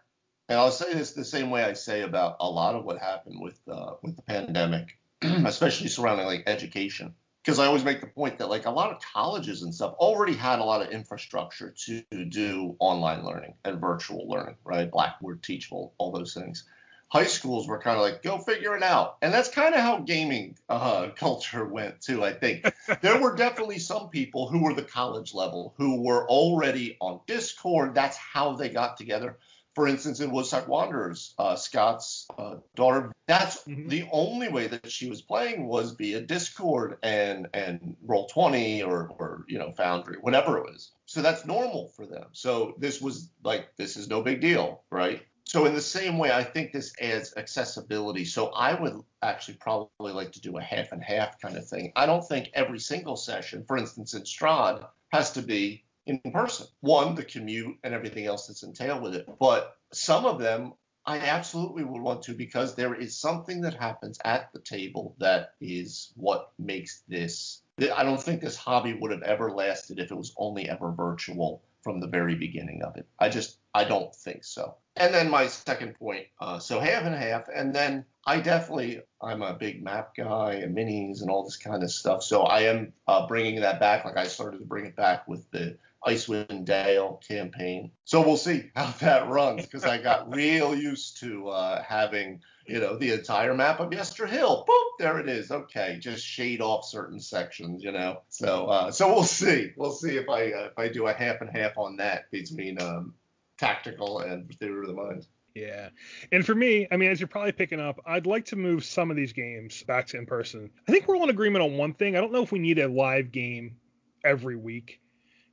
and I'll say this the same way I say about a lot of what happened with uh, with the pandemic, especially surrounding like education, because I always make the point that like a lot of colleges and stuff already had a lot of infrastructure to do online learning and virtual learning, right? Blackboard, Teachable, all those things high schools were kind of like go figure it out. And that's kind of how gaming uh, culture went too i think. There were definitely some people who were the college level who were already on discord. That's how they got together. For instance in woodstock wanderers uh, scott's uh, daughter that's Mhm. the only way that she was playing was via discord and and roll 20 or or you know foundry whatever it was. So that's normal for them. So this was like this is no big deal right so in the same way, I think this adds accessibility. So I would actually probably like to do a half and half kind of thing. I don't think every single session, for instance, in Strahd, has to be in person. One, the commute and everything else that's entailed with it. But some of them I absolutely would want to because there is something that happens at the table that is what makes this. I don't think this hobby would have ever lasted if it was only ever virtual from the very beginning of it. I just I don't think so. And then my second point, uh, so half and half, and then I definitely I'm a big map guy and minis and all this kind of stuff. So I am uh, bringing that back, like I started to bring it back with the Icewind Dale campaign. So we'll see how that runs because I got real used to uh, having you know the entire map of Yester Hill. Boop, there it is. Okay, just shade off certain sections, you know. So uh, so we'll see. We'll see if I uh, if I do a half and half on that between um, tactical and theater of the mind. Yeah. And for me, I mean, as you're probably picking up, I'd like to move some of these games back to in person. I think we're all in agreement on one thing. I don't know if we need a live game every week.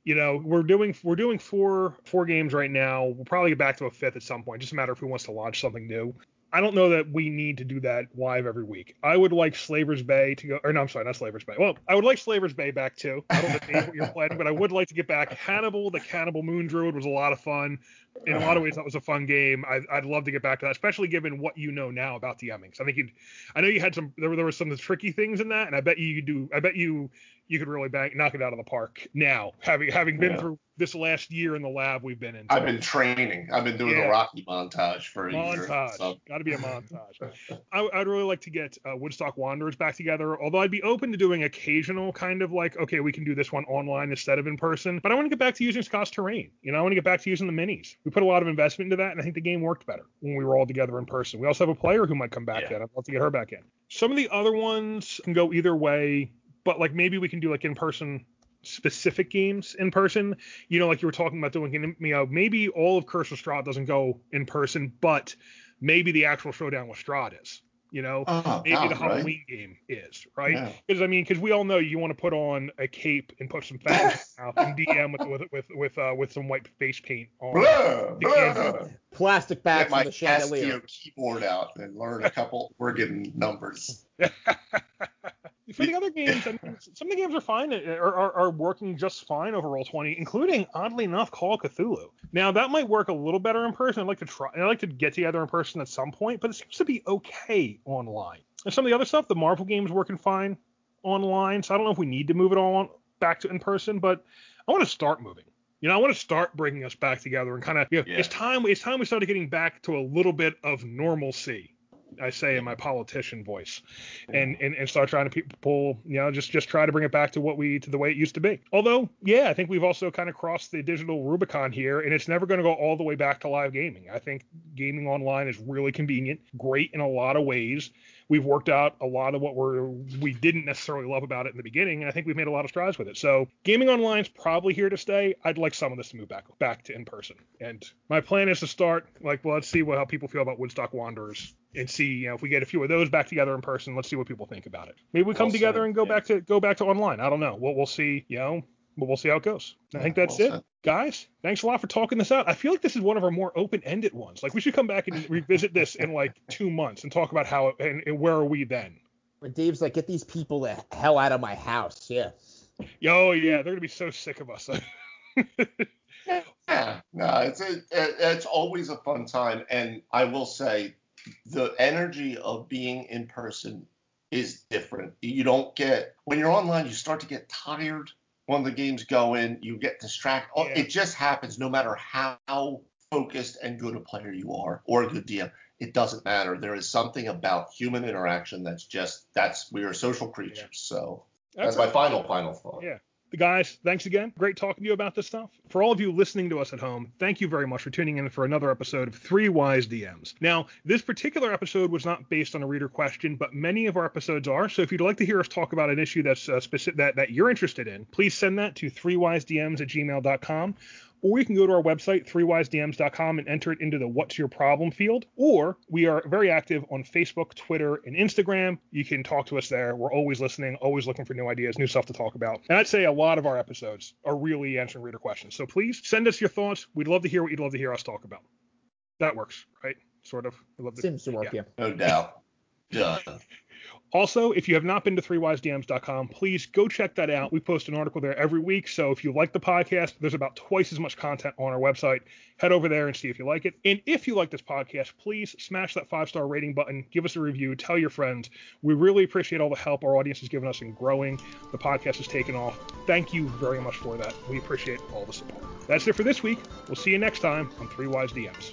You know, we're doing we're doing four four games right now. We'll probably get back to a fifth at some point. Just a matter of who wants to launch something new. I don't know that we need to do that live every week. I would like Slaver's Bay to go, or no, I'm sorry, not Slaver's Bay. Well, I would like Slaver's Bay back too. I don't know what you're planning, but I would like to get back. Hannibal, the Cannibal Moon Druid was a lot of fun. In a lot of ways, that was a fun game. I, would love to get back to that, especially given what you know now about the DMing. I think you, I know you had some, there were, there were some tricky things in that, and I bet you, you do, I bet you you could really bang, knock it out of the park now, having having been yeah. through this last year in the lab we've been in. I've been training. I've been doing yeah. the Rocky montage for a montage. year. Montage. So. Got to be a montage. I, would really like to get uh, Woodstock Wanderers back together. Although I'd be open to doing occasional kind of like, okay, we can do this one online instead of in person. But I want to get back to using Scott's terrain. You know, I want to get back to using the minis. We put a lot of investment into that, and I think the game worked better when we were all together in person. We also have a player who might come back yeah. in. I'd love to get her back in. Some of the other ones can go either way but like maybe we can do like in person specific games in person. You know, like you were talking about doing, you know, maybe all of Curse of Strahd doesn't go in person, but maybe the actual showdown with Strahd is. You know, oh, maybe the Halloween right? game is right because yeah. I mean, because we all know you want to put on a cape and put some fangs out and DM with with with with, uh, with some white face paint on blah, blah. plastic bags Get my the chandelier. keyboard out and learn a couple we're getting numbers. For the other games, I mean, some of the games are fine, eh, are, are, are, working just fine over Roll20, including oddly enough Call of Cthulhu. Now that might work a little better in person. I'd like to try. I'd like to get together in person at some point, but it seems to be okay online. And some of the other stuff, the Marvel games working fine online. So I don't know if we need to move it all back to in person, but I want to start moving. You know, I want to start bringing us back together and kind of, you know, yeah. it's time. It's time we started getting back to a little bit of normalcy I say in my politician voice, and, and and start trying to pull, you know, just just try to bring it back to what we to the way it used to be. Although, yeah, I think we've also kind of crossed the digital Rubicon here, and it's never going to go all the way back to live gaming. I think gaming online is really convenient, great in a lot of ways we've worked out a lot of what we're we didn't necessarily love about it in the beginning, and I think we've made a lot of strides with it. So gaming online is probably here to stay. I'd like some of this to move back back to in person. And my plan is to start like, well, let's see what how people feel about Woodstock Wanderers and see, you know, if we get a few of those back together in person, let's see what people think about it. Maybe we come well together and go yeah. back to go back to online. I don't know. We'll we'll see. You know, but we'll see how it goes. I think that's well it. Guys, thanks a lot for talking this out. I feel like this is one of our more open-ended ones. Like we should come back and revisit this in like two months and talk about how and, and where are we then. When Dave's like, get these people the hell out of my house. Yeah. Oh yeah, they're gonna be so sick of us. yeah, no, it's a, it's always a fun time, and I will say, the energy of being in person is different. You don't get when you're online, you start to get tired when the game's going, you get distracted. Oh, yeah. It just happens no matter how focused and good a player you are or a good DM. It doesn't matter. There is something about human interaction that's just that's we are social creatures. Yeah. So that's, that's my final final thought. Yeah. Guys, thanks again. Great talking to you about this stuff. For all of you listening to us at home, thank you very much for tuning in for another episode of Three Wise DMs. Now, this particular episode was not based on a reader question, but many of our episodes are. So if you'd like to hear us talk about an issue that's uh, specific that, that you're interested in, please send that to threewisedms at gmail.com or you can go to our website, threewisedms.com, and enter it into the What's Your Problem field. Or we are very active on Facebook, Twitter, and Instagram. You can talk to us there. We're always listening, always looking for new ideas, new stuff to talk about. And I'd say a lot of our episodes are really answering reader questions. So please send us your thoughts. We'd love to hear what you'd love to hear us talk about. That works, right? Sort of. I love to, Seems to work, yeah. yeah. No doubt. Done. Also, if you have not been to 3wisedms.com, please go check that out. We post an article there every week. So if you like the podcast, there's about twice as much content on our website. Head over there and see if you like it. And if you like this podcast, please smash that five star rating button, give us a review, tell your friends. We really appreciate all the help our audience has given us in growing. The podcast has taken off. Thank you very much for that. We appreciate all the support. That's it for this week. We'll see you next time on Three Wise DMs.